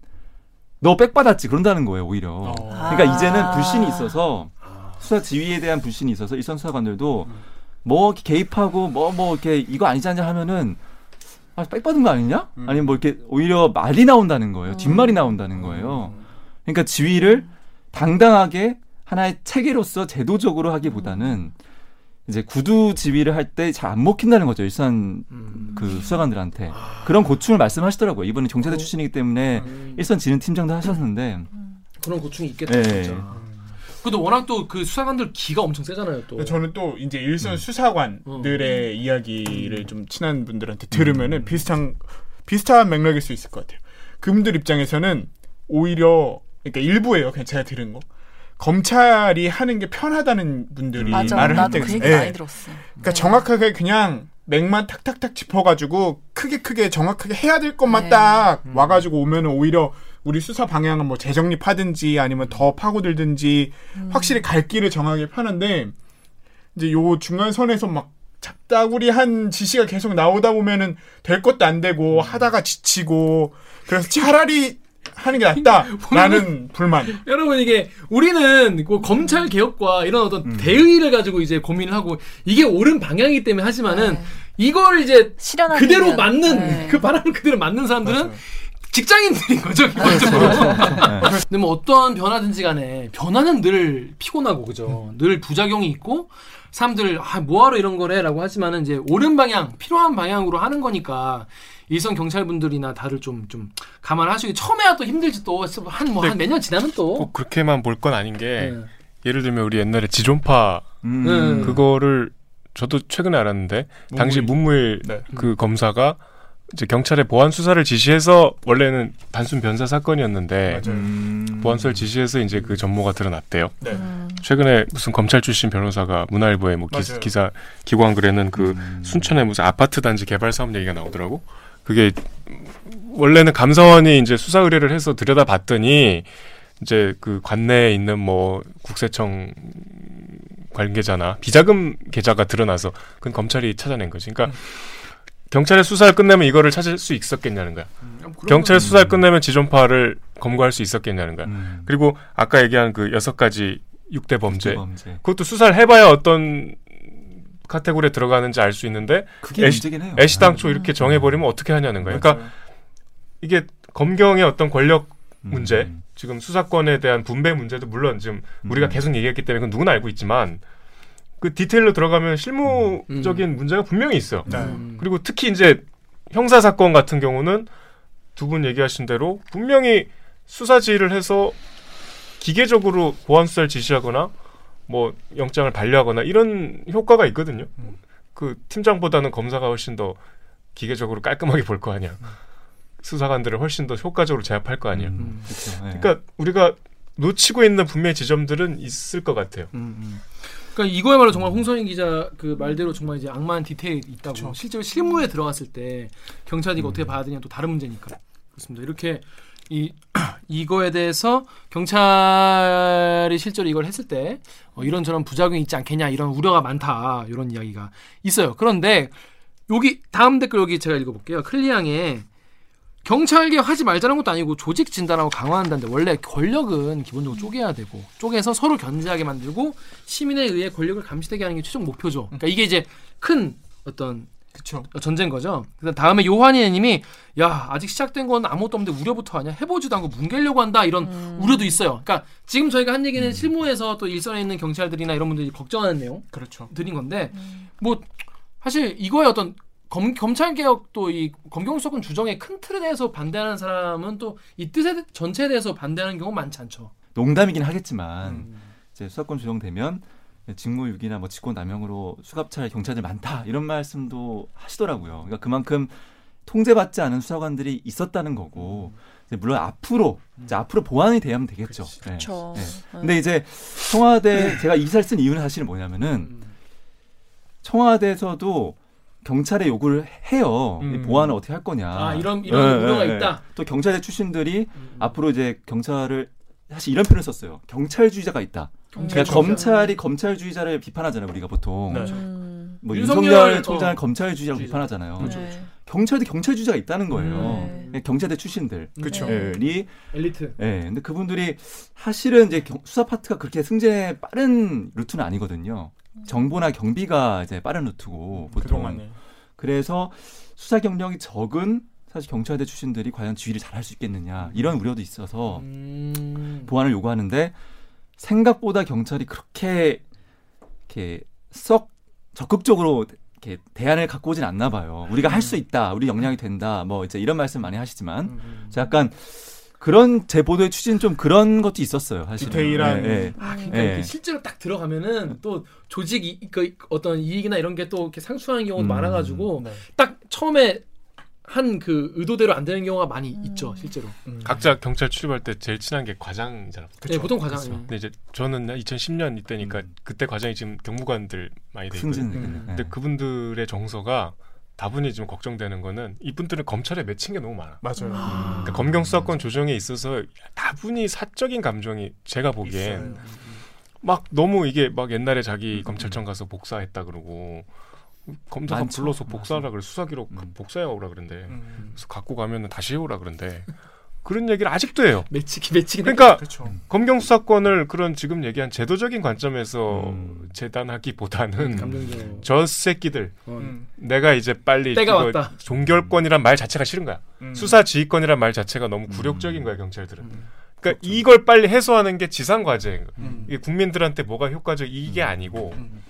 너 백 받았지 그런다는 거예요 오히려. 어. 그러니까 아. 이제는 불신이 있어서 수사 지휘에 대한 불신이 있어서 일선 수사관들도 뭐 이렇게 개입하고 뭐뭐 이렇게 이거 아니지 않냐 하면은 아, 백 받은 거 아니냐? 음. 아니면 뭐 이렇게 오히려 말이 나온다는 거예요. 뒷말이 나온다는 거예요. 그러니까 지휘를 당당하게 하나의 체계로서 제도적으로 하기보다는 이제 구두 지휘를 할 때 잘 안 먹힌다는 거죠. 일선 음. 그 수사관들한테 그런 고충을 말씀하시더라고요. 이번에 경찰대 출신이기 때문에 음. 일선 진흥 팀장도 하셨는데 그런 고충이 있겠다 네. 진짜. 근데 워낙 또 그 수사관들 기가 엄청 세잖아요 또. 저는 또 이제 일선 음. 수사관들의 이야기를 좀 친한 분들한테 들으면은 비슷한 비슷한 맥락일 수 있을 것 같아요. 그분들 입장에서는 오히려 그러니까 일부예요. 그냥 제가 들은 거. 검찰이 하는 게 편하다는 분들이 맞아. 말을 할 때가 그 있어요. 많이 들었어. 그러니까 정확하게 그냥 맥만 탁탁탁 짚어가지고 크게 크게 정확하게 해야 될 것만 네. 딱 와가지고 오면은 오히려 우리 수사 방향은 뭐 재정립하든지 아니면 더 파고들든지 확실히 갈 길을 정하기 편한데 이제 요 중간 선에서 막 잡다구리한 지시가 계속 나오다 보면은 될 것도 안 되고 하다가 지치고 그래서 차라리 하는 게 낫다라는 불만. 여러분 이게 우리는 그 검찰 개혁과 이런 어떤 음. 대의를 가지고 이제 고민을 하고 이게 옳은 방향이기 때문에 하지만은 네. 이걸 이제 실현하는 그대로 맞는 네. 그 바람을 그대로 맞는 사람들은 맞아요. 직장인들인 거죠 기본적으로. 근데 뭐 어떤 변화든지 간에 변화는 늘 피곤하고 그죠. 늘 부작용이 있고 사람들 아, 뭐하러 이런 거래라고 하지만은 이제 옳은 방향, 필요한 방향으로 하는 거니까 일선 경찰분들이나 다들 좀 좀 감안하시고 처음에야 또 힘들지 또 한 뭐 한 몇 년 지나면 또 꼭 그렇게만 볼 건 아닌 게 네. 예를 들면 우리 옛날에 지존파 음. 네. 그거를 저도 최근에 알았는데 당시 문무일 네. 그 검사가 이제 경찰에 보안 수사를 지시해서 원래는 단순 변사 사건이었는데. 음. 보안 수사를 지시해서 이제 그 전모가 드러났대요. 네. 음. 최근에 무슨 검찰 출신 변호사가 문화일보에 뭐 기. 기사 기고한 글에는 그 음. 순천에 무슨 아파트 단지 개발 사업 얘기가 나오더라고. 그게 원래는 감사원이 이제 수사 의뢰를 해서 들여다 봤더니 이제 그 관내에 있는 뭐 국세청 관계자나 비자금 계좌가 드러나서 그건 검찰이 찾아낸 거지. 그러니까 경찰의 수사를 끝내면 이거를 찾을 수 있었겠냐는 거야. 경찰 수사를 끝내면 지존파를 검거할 수 있었겠냐는 거야. 음. 그리고 아까 얘기한 그 여섯 가지 육대 범죄 범죄. 그것도 수사를 해봐야 어떤 카테고리에 들어가는지 알 수 있는데 그게 애시- 문제긴 해요. 애시 당초 이렇게 정해버리면 어떻게 하냐는 거예요. 그러니까 이게 검경의 어떤 권력 음. 문제, 지금 수사권에 대한 분배 문제도 물론 지금 우리가 음. 계속 얘기했기 때문에 그건 누구나 알고 있지만 그 디테일로 들어가면 실무적인 문제가 분명히 있어요. 네. 음. 그리고 특히 이제 형사 사건 같은 경우는 두 분 얘기하신 대로 분명히 수사 지휘를 해서 기계적으로 보안 수사를 지시하거나 뭐 영장을 반려하거나 이런 효과가 있거든요. 음. 그 팀장보다는 검사가 훨씬 더 기계적으로 깔끔하게 볼 거 아니야. 수사관들을 훨씬 더 효과적으로 제압할 거 아니야. 음, 그렇죠. 네. 그러니까 우리가 놓치고 있는 분명히 지점들은 있을 것 같아요. 음, 음. 그러니까 이거야말로 정말 홍성인 기자 그 말대로 정말 이제 악마한 디테일이 있다고 그쵸. 실제로 실무에 들어갔을 때 경찰이 이거 어떻게 봐야 되냐 또 다른 문제니까 그렇습니다. 이렇게 이 이거에 대해서 경찰이 실제로 이걸 했을 때 어, 이런 저런 부작용이 있지 않겠냐 이런 우려가 많다 이런 이야기가 있어요. 그런데 여기 다음 댓글 여기 제가 읽어볼게요. 클리앙에 경찰개혁 하지 말자는 것도 아니고 조직 진단하고 강화한다는데 원래 권력은 기본적으로 쪼개야 되고 쪼개서 서로 견제하게 만들고 시민에 의해 권력을 감시되게 하는 게 최종 목표죠. 그러니까 이게 이제 큰 어떤 그쵸. 전제인 거죠. 그다음 다음에 요한이님이 야 아직 시작된 건 아무것도 없는데 우려부터 하냐 해보지도 않고 뭉개려고 한다 이런 우려도 있어요. 그러니까 지금 저희가 한 얘기는 실무에서 또 일선에 있는 경찰들이나 이런 분들이 걱정하는 내용 그렇죠. 드린 건데 뭐 사실 이거에 어떤 검, 검찰 개혁도 이 검경 수사권 주정의 큰 틀에 대해서 반대하는 사람은 또 이 뜻에 전체에 대해서 반대하는 경우 많지 않죠. 농담이긴 하겠지만 음. 이제 수사권 조정되면 직무유기나 뭐 직권남용으로 수갑찰 경찰들 많다 이런 말씀도 하시더라고요. 그러니까 그만큼 통제받지 않은 수사관들이 있었다는 거고 이제 물론 앞으로 이제 앞으로 보완이 돼야면 되겠죠. 네. 그렇죠. 네. 근데 이제 청와대 제가 이 기사를 쓴 이유는 사실 뭐냐면은 음. 청와대에서도 경찰에 요구를 해요. 이 음. 보완을 어떻게 할 거냐. 아 이런 이런 네, 우려가 네, 있다. 또 경찰대 출신들이 음. 앞으로 이제 경찰을 사실 이런 표현을 썼어요. 경찰주의자가 있다. 그러니까 경찰주의자. 검찰이 검찰주의자를 비판하잖아요. 우리가 보통 네. 음. 뭐 윤석열, 윤석열 총장을 어, 검찰주의자로 주의자. 비판하잖아요. 네. 경찰도 경찰주의자가 있다는 거예요. 네. 그냥 경찰대 출신들. 그쵸. 네. 이 엘리트. 예, 근데 그분들이 사실은 이제 경- 수사 파트가 그렇게 승진에 빠른 루트는 아니거든요. 정보나 경비가 이제 빠른 루트고 보통. 그동안에. 그래서 수사 경력이 적은 사실 경찰대 출신들이 과연 지휘를 잘 할 수 있겠느냐 이런 우려도 있어서 음. 보완을 요구하는데 생각보다 경찰이 그렇게 이렇게 썩 적극적으로 이렇게 대안을 갖고 오진 않나 봐요. 우리가 할 수 있다, 우리 역량이 된다, 뭐 이제 이런 말씀 많이 하시지만 음. 저 약간 그런 제 보도의 취지는 좀 그런 것도 있었어요. 사실 디테일한- 예, 아, 그러니까 예. 실제로 딱 들어가면은 또 조직 이, 그 어떤 이익이나 이런 게 또 이렇게 상충하는 경우도 음. 많아가지고 네. 딱 처음에 한 그 의도대로 안 되는 경우가 많이 있죠 실제로. 음. 각자 경찰 출입할 때 제일 친한 게 과장이잖아. 네, 보통 과장. 그쵸. 근데 이제 저는 2010년 이때니까 그때 과장이 지금 경무관들 많이 돼 있거든요. 승진. 음. 예. 근데 그분들의 정서가 다분히 좀 걱정되는 거는 이분들은 검찰에 맺힌 게 너무 많아. 맞아요. 그러니까 검경 수사권 조정에 있어서 다분히 사적인 감정이 제가 보기엔 있어요. 막 너무 이게 막 옛날에 자기 검찰청 가서 복사했다 그러고 검사관 많죠. 불러서 복사하라 그래 수사 기록 음. 복사해 오라 그런데 음. 그래서 갖고 가면은 다시 해오라 그런데 그런 얘기를 아직도 해요. 매치기 매치기. 그러니까 그렇죠. 검경 수사권을 그런 지금 얘기한 제도적인 관점에서 음. 재단하기보다는 감정적으로. 저 새끼들 어. 음. 내가 이제 빨리 때가 왔다. 종결권이란 말 자체가 싫은 거야. 음. 수사 지휘권이란 말 자체가 너무 굴욕적인 거야 경찰들은. 음. 그러니까 이걸 빨리 해소하는 게 지상 과제야. 음. 이게 국민들한테 뭐가 효과적 이게 아니고 음.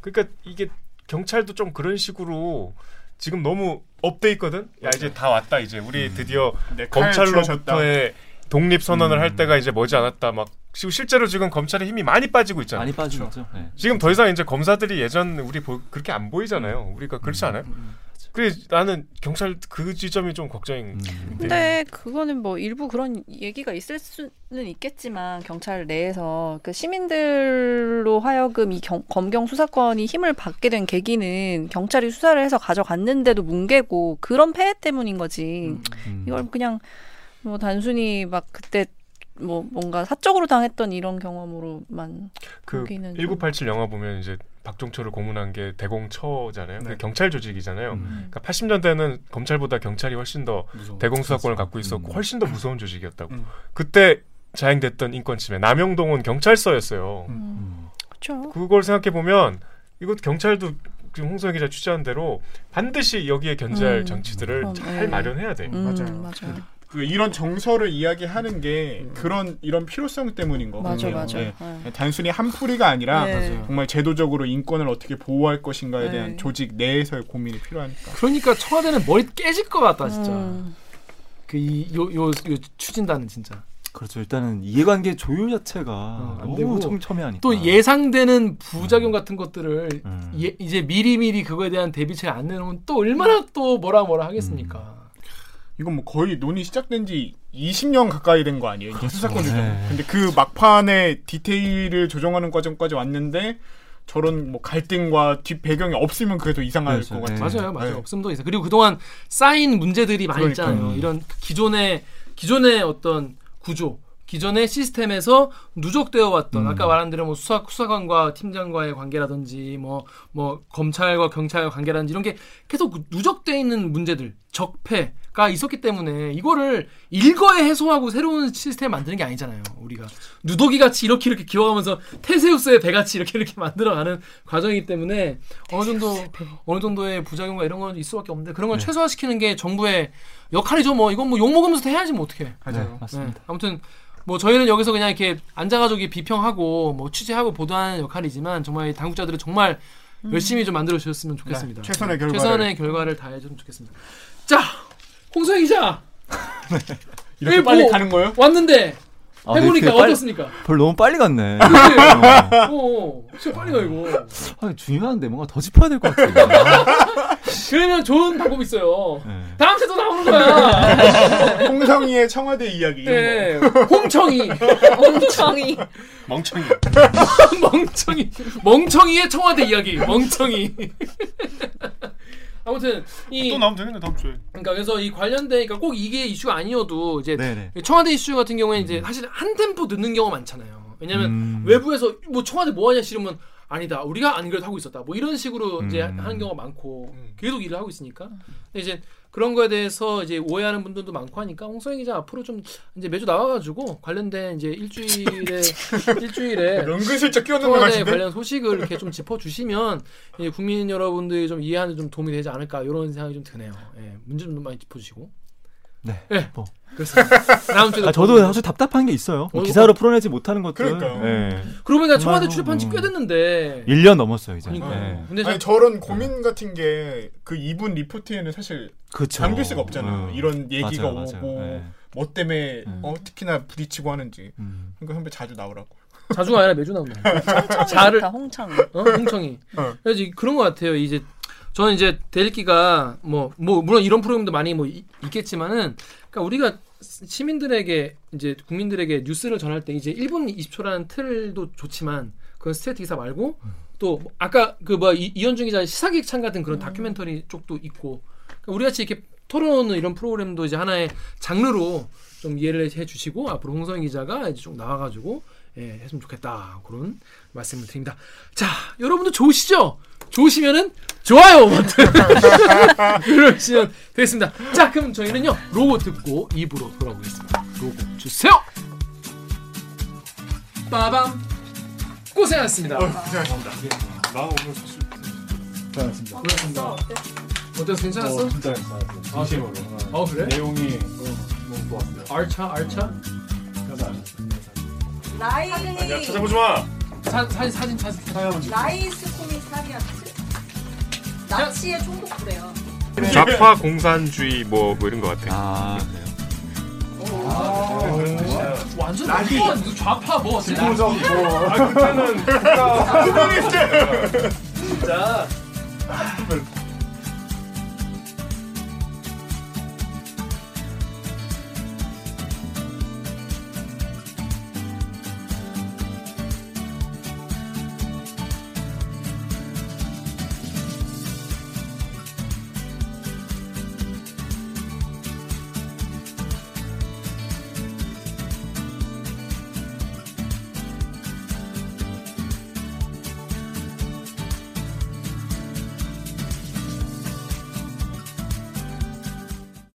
그러니까 이게 경찰도 좀 그런 식으로 지금 너무 up돼 있거든. 야 이제 다 왔다 이제 우리 드디어 네. 검찰로부터의 독립 선언을 음. 할 때가 이제 머지 않았다. 막 지금 실제로 지금 검찰의 힘이 많이 빠지고 있잖아. 많이 빠진 거죠. 네. 지금 더 이상 이제 검사들이 예전 우리 보, 그렇게 안 보이잖아요. 우리가 그렇지 않아요? 그래 나는 경찰 그 지점이 좀 걱정인. 음. 근데 그거는 뭐 일부 그런 얘기가 있을 수는 있겠지만 경찰 내에서 그 시민들로 하여금 이 경- 검경 수사권이 힘을 받게 된 계기는 경찰이 수사를 해서 가져갔는데도 뭉개고 그런 폐해 때문인 거지. 음. 이걸 그냥 뭐 단순히 막 그때 뭐 뭔가 사적으로 당했던 이런 경험으로만 그 거기는 1987 영화 보면 이제 박종철을 고문한 게 대공처잖아요. 네. 그 경찰 조직이잖아요. 음. 그러니까 80년대는 검찰보다 경찰이 훨씬 더 무서워. 대공 수사권을 갖고 음. 있었고 훨씬 더 무서운 조직이었다고. 음. 그때 자행됐던 인권 침해. 남영동은 경찰서였어요. 음. 음. 그렇죠. 그걸 생각해 보면 이것 경찰도 지금 홍성희 기자 취재한 대로 반드시 여기에 견제할 음. 장치들을 잘 네. 마련해야 돼. 음, 맞아요. 맞아요. 그 이런 정서를 이야기하는 게 그런 이런 필요성 때문인 거 맞아, 같아요. 맞아. 네. 네. 단순히 한 풀이가 아니라 네. 정말 제도적으로 인권을 어떻게 보호할 것인가에 네. 대한 조직 내에서의 고민이 필요하니까. 그러니까 청와대는 머리 깨질 것 같다 진짜. 음. 그이요요 요, 추진단은 진짜. 그렇죠. 일단은 이해관계 조율 자체가 안 너무 되고 촘촘해하니까. 또 예상되는 부작용 같은 것들을 음. 예, 이제 미리미리 그거에 대한 대비책을 안 내놓으면 또 얼마나 또 뭐라 뭐라 하겠습니까. 이건 뭐 거의 논의 시작된 지 20년 가까이 된 거 아니에요? 이제 수사권 조정. 네. 근데 그 막판에 디테일을 조정하는 과정까지 왔는데 저런 뭐 갈등과 뒷 배경이 없으면 그게 더 이상할 그렇죠. 것 네. 같아요. 맞아요, 맞아요. 네. 없으면 더 있어. 그리고 그동안 쌓인 문제들이 많이 그러니까요. 있잖아요. 이런 기존의 기존의 어떤 구조, 기존의 시스템에서 누적되어 왔던 음. 아까 말한 대로 뭐 수사 수사관과 팀장과의 관계라든지 뭐뭐 검찰과 경찰의 관계라든지 이런 게 계속 누적돼 있는 문제들, 적폐 가 있었기 때문에 이거를 일거에 해소하고 새로운 시스템 만드는 게 아니잖아요. 우리가 누더기 같이 이렇게 이렇게 기어가면서 테세우스의 배같이 이렇게 이렇게 만들어가는 과정이기 때문에 어느 정도 어느 정도의 부작용과 이런 건 있을 수밖에 없는데 그런 걸 네. 최소화시키는 게 정부의 역할이죠. 뭐 이건 뭐욕 먹으면서 해야지 뭐 어떻게. 맞아요. 네, 맞습니다. 네. 아무튼 뭐 저희는 여기서 그냥 이렇게 앉아가지고 비평하고 뭐 취재하고 보도하는 역할이지만 정말 이 당국자들은 정말 열심히 좀 만들어 주셨으면 좋겠습니다. 네, 최선의 결과를. 최선의 결과를 다해줬으면 좋겠습니다. 자, 홍성희 기자 이렇게 예, 빨리 뭐- 가는 거예요? 왔는데 아, 해보니까 빨리- 어떻습니까? 별로 너무 빨리 갔네. 그치? 어. 어, 진짜 빨리 가 이거. 아, 중요한데 뭔가 더 짚어야 될 것 같아. 그러면 좋은 방법 있어요. 네. 다음 주도 나오는 거야. 홍성희의 청와대 이야기 네, 홍청이, 엉청이. 멍청이. 멍청이, 멍청이의 청와대 이야기. 멍청이. 아무튼 이 또 나오면 되겠네 다음 주에. 그러니까 그래서 이 관련된 그러니까 꼭 이게 이슈가 아니어도 이제 네네. 청와대 이슈 같은 경우에 이제 사실 한 템포 늦는 경우가 많잖아요. 왜냐면 음. 외부에서 뭐 청와대 뭐 하냐 싫으면 아니다 우리가 안 그래도 하고 있었다 뭐 이런 식으로 이제 음. 하는 경우가 많고 계속 일을 하고 있으니까 근데 이제 그런 거에 대해서 이제 오해하는 분들도 많고 하니까 홍성희 기자 앞으로 좀 이제 매주 나와가지고 관련된 이제 일주일에 일주일에 은근슬쩍 것 같은데. 관련 소식을 이렇게 좀 짚어주시면 이제 국민 여러분들이 좀 이해하는 좀 도움이 되지 않을까 이런 생각이 좀 드네요. 예, 문제 좀 많이 짚어주시고. 네. 예, 뭐. 그렇습니다. 다음 주에 아, 저도 사실 답답한 게 있어요. 뭐 어, 기사로 풀어내지 못하는 것들. 그러니까요. 네. 그러고 보니까 청와대 출입한 지꽤 음. 됐는데. 1년 넘었어요, 이제. 그러니까. 네. 근데 저, 아니 저런 고민 같은 게 그 이분 리포트에는 사실 그쵸. 담길 수가 없잖아요. 음. 이런 얘기가 맞아요, 오고 맞아요. 네. 뭐 때문에 음. 어, 특히나 부딪히고 하는지. 음. 그러니까 선배 자주 나오라고. 자주가 아니라 매주 나온다. 홍청이 자를- 좋다, 홍청이. 어? 홍청이. 어. 그래서 이- 그런 것 같아요. 이제 저는 이제 대리기가 뭐, 뭐 물론 이런 프로그램도 많이 뭐 이- 있겠지만은 그러니까 우리가 시민들에게 이제 국민들에게 뉴스를 전할 때 이제 1분 20초라는 틀도 좋지만 그건 스트레이트 기사 말고 또뭐 아까 그 뭐 이현중 기자 시사기획찬 같은 그런 다큐멘터리 쪽도 있고 그러니까 우리 같이 이렇게 토론하는 이런 프로그램도 이제 하나의 장르로 좀 이해를 해주시고 앞으로 홍성희 기자가 이제 좀 나와가지고 예, 했으면 좋겠다 그런 말씀을 드립니다. 자, 여러분도 좋으시죠? 좋으시면은 좋아요 버튼 누르시면 되겠습니다. 자, 그럼 저희는요 로고 듣고 입으로 돌아오겠습니다. 로고 주세요. 빠밤 고생하셨습니다. 고생하셨습니다. 나 오늘 사실 괜찮습니다. 고생하셨습니다. 어때서 괜찮았어? 진짜 괜찮았어요. 아, 진심으로. 어 그래? 내용이 너무 좋았어요. 알차 알차 아셨어요. 아니야 찾아보지 마. 사, 사진 사진 사진. Reichs kommissariat 나치의 총독부래요. 좌파 공산주의 뭐, 뭐 이런 것 같아. 아 그래요. 완전 나비. 완전 좌파 뭐 직무적 뭐 아, 그때는 국가. 진짜